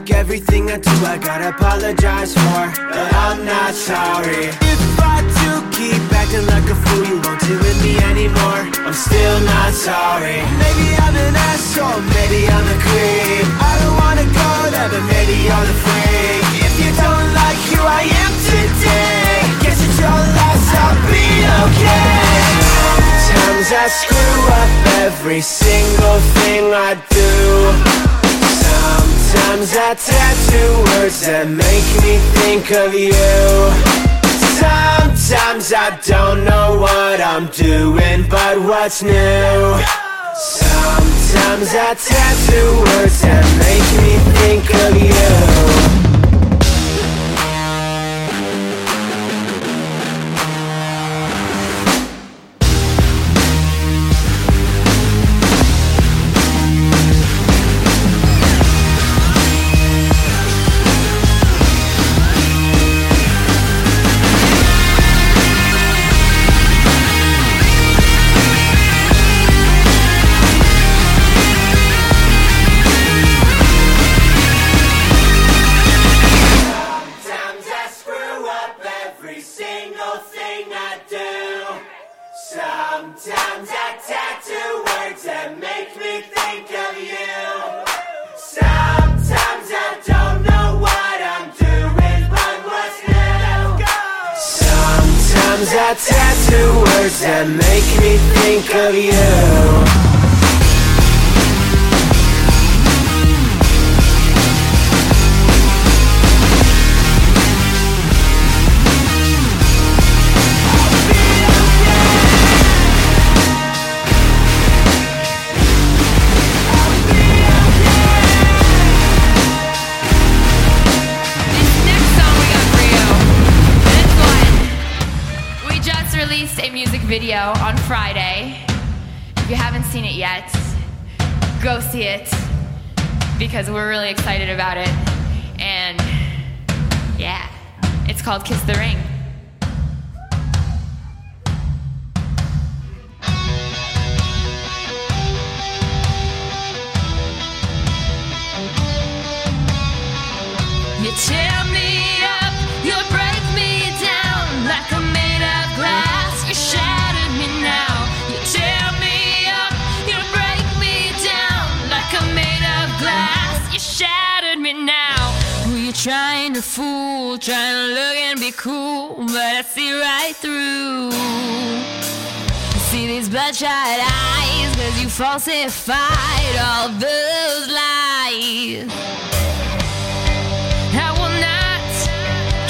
J: like everything I do I
L: gotta apologize for But I'm not sorry. If I do keep acting like a fool You won't deal with me anymore. I'm still not sorry. Maybe I'm an asshole, maybe I'm a creep. I don't wanna go there, but maybe you're the freak. If you don't like who I am today Guess it's your loss, I'll be okay. Sometimes I screw up every single thing I do. Sometimes I tattoo words that make me think of you. Sometimes I don't know what I'm doing but what's new? Sometimes I tattoo words that make me think of you.
M: falsified all those lies. I will not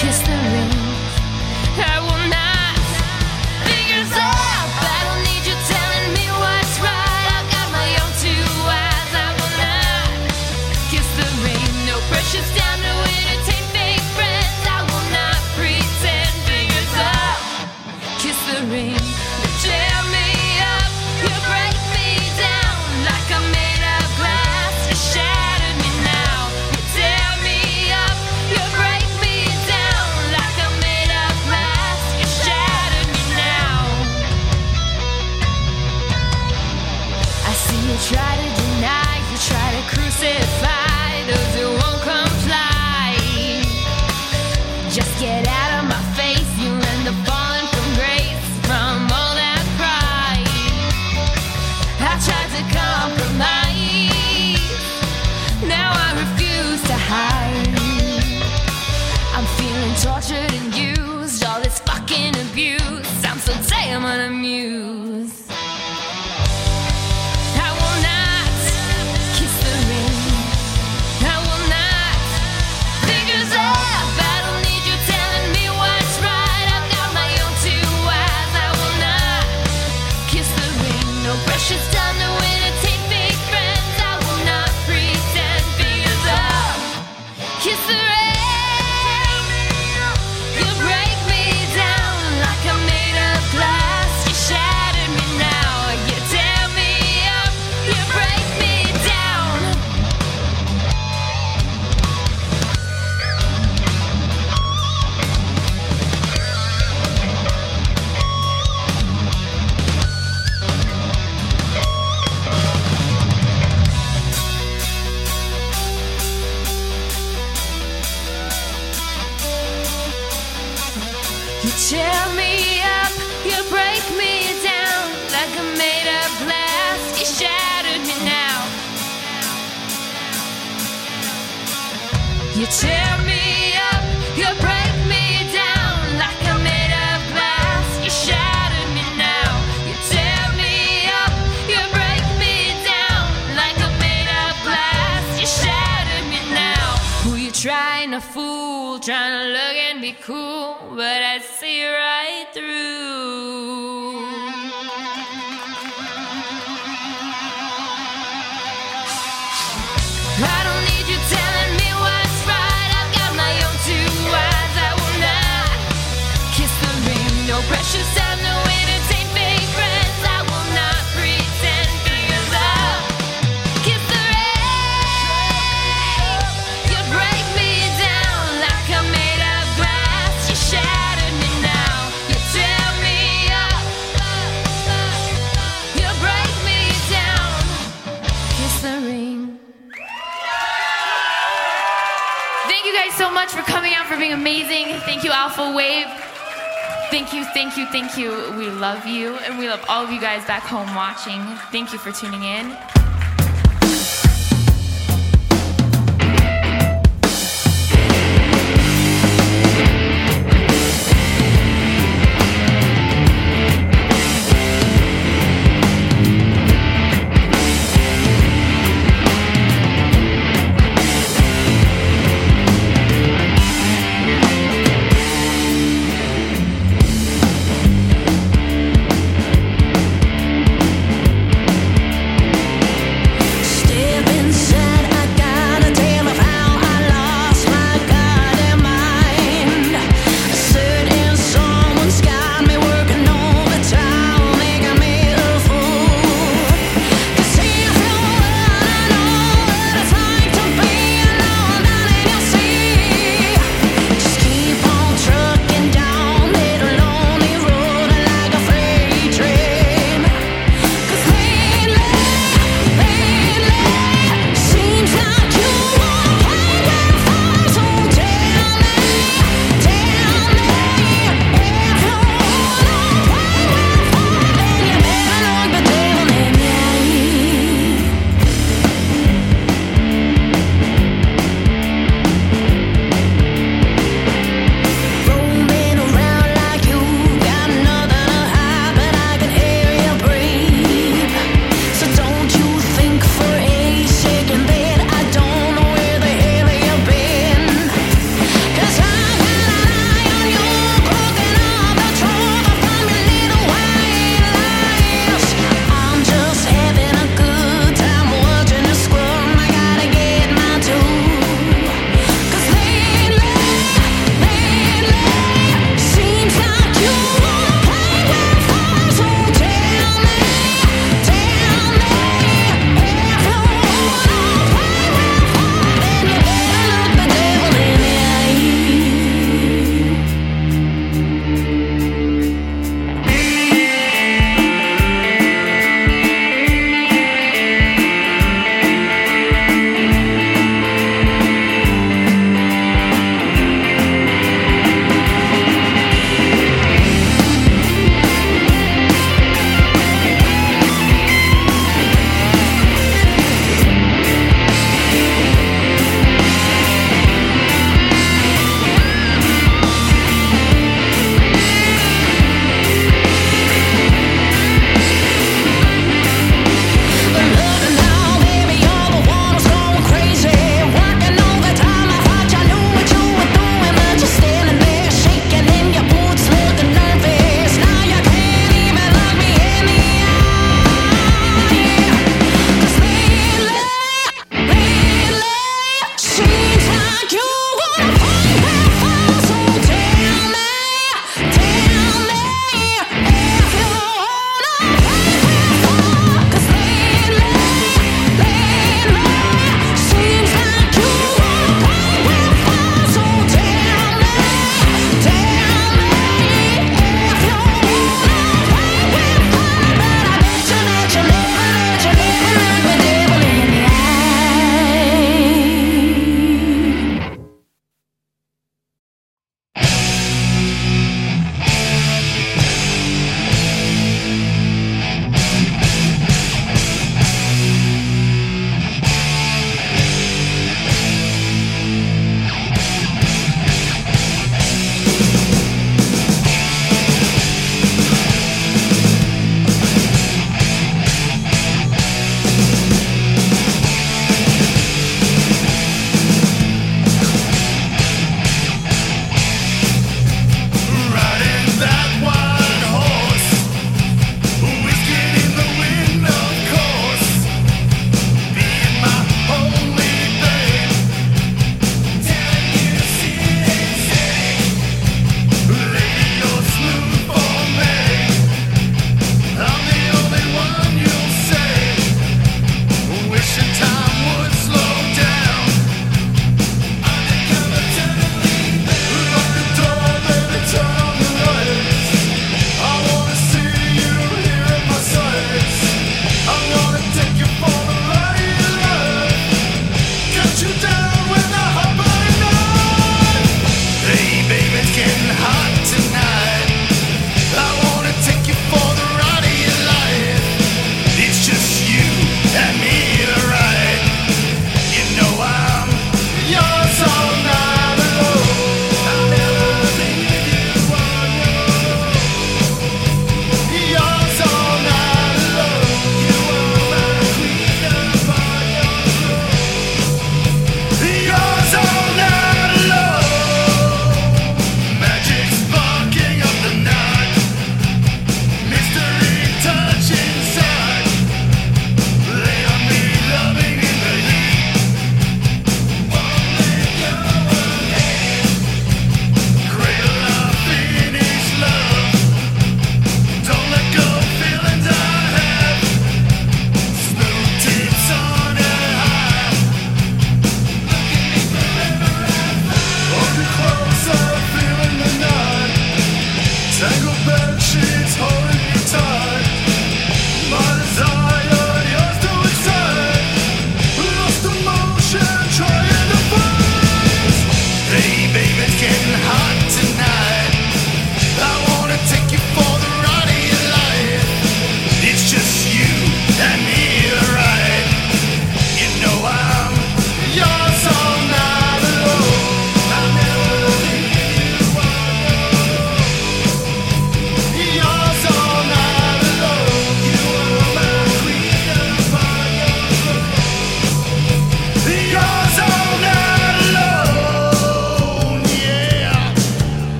M: kiss the ring. I will not figures up. I don't need you telling me what's right. I've got my own two eyes. I will not kiss the ring. No precious.
N: Thank you. We love you. And we love all of you guys back home watching. Thank you for tuning in.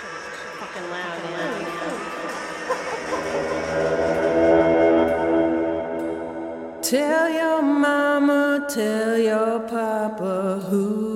O: Fucking loud.
F: Tell your mama, tell your papa who's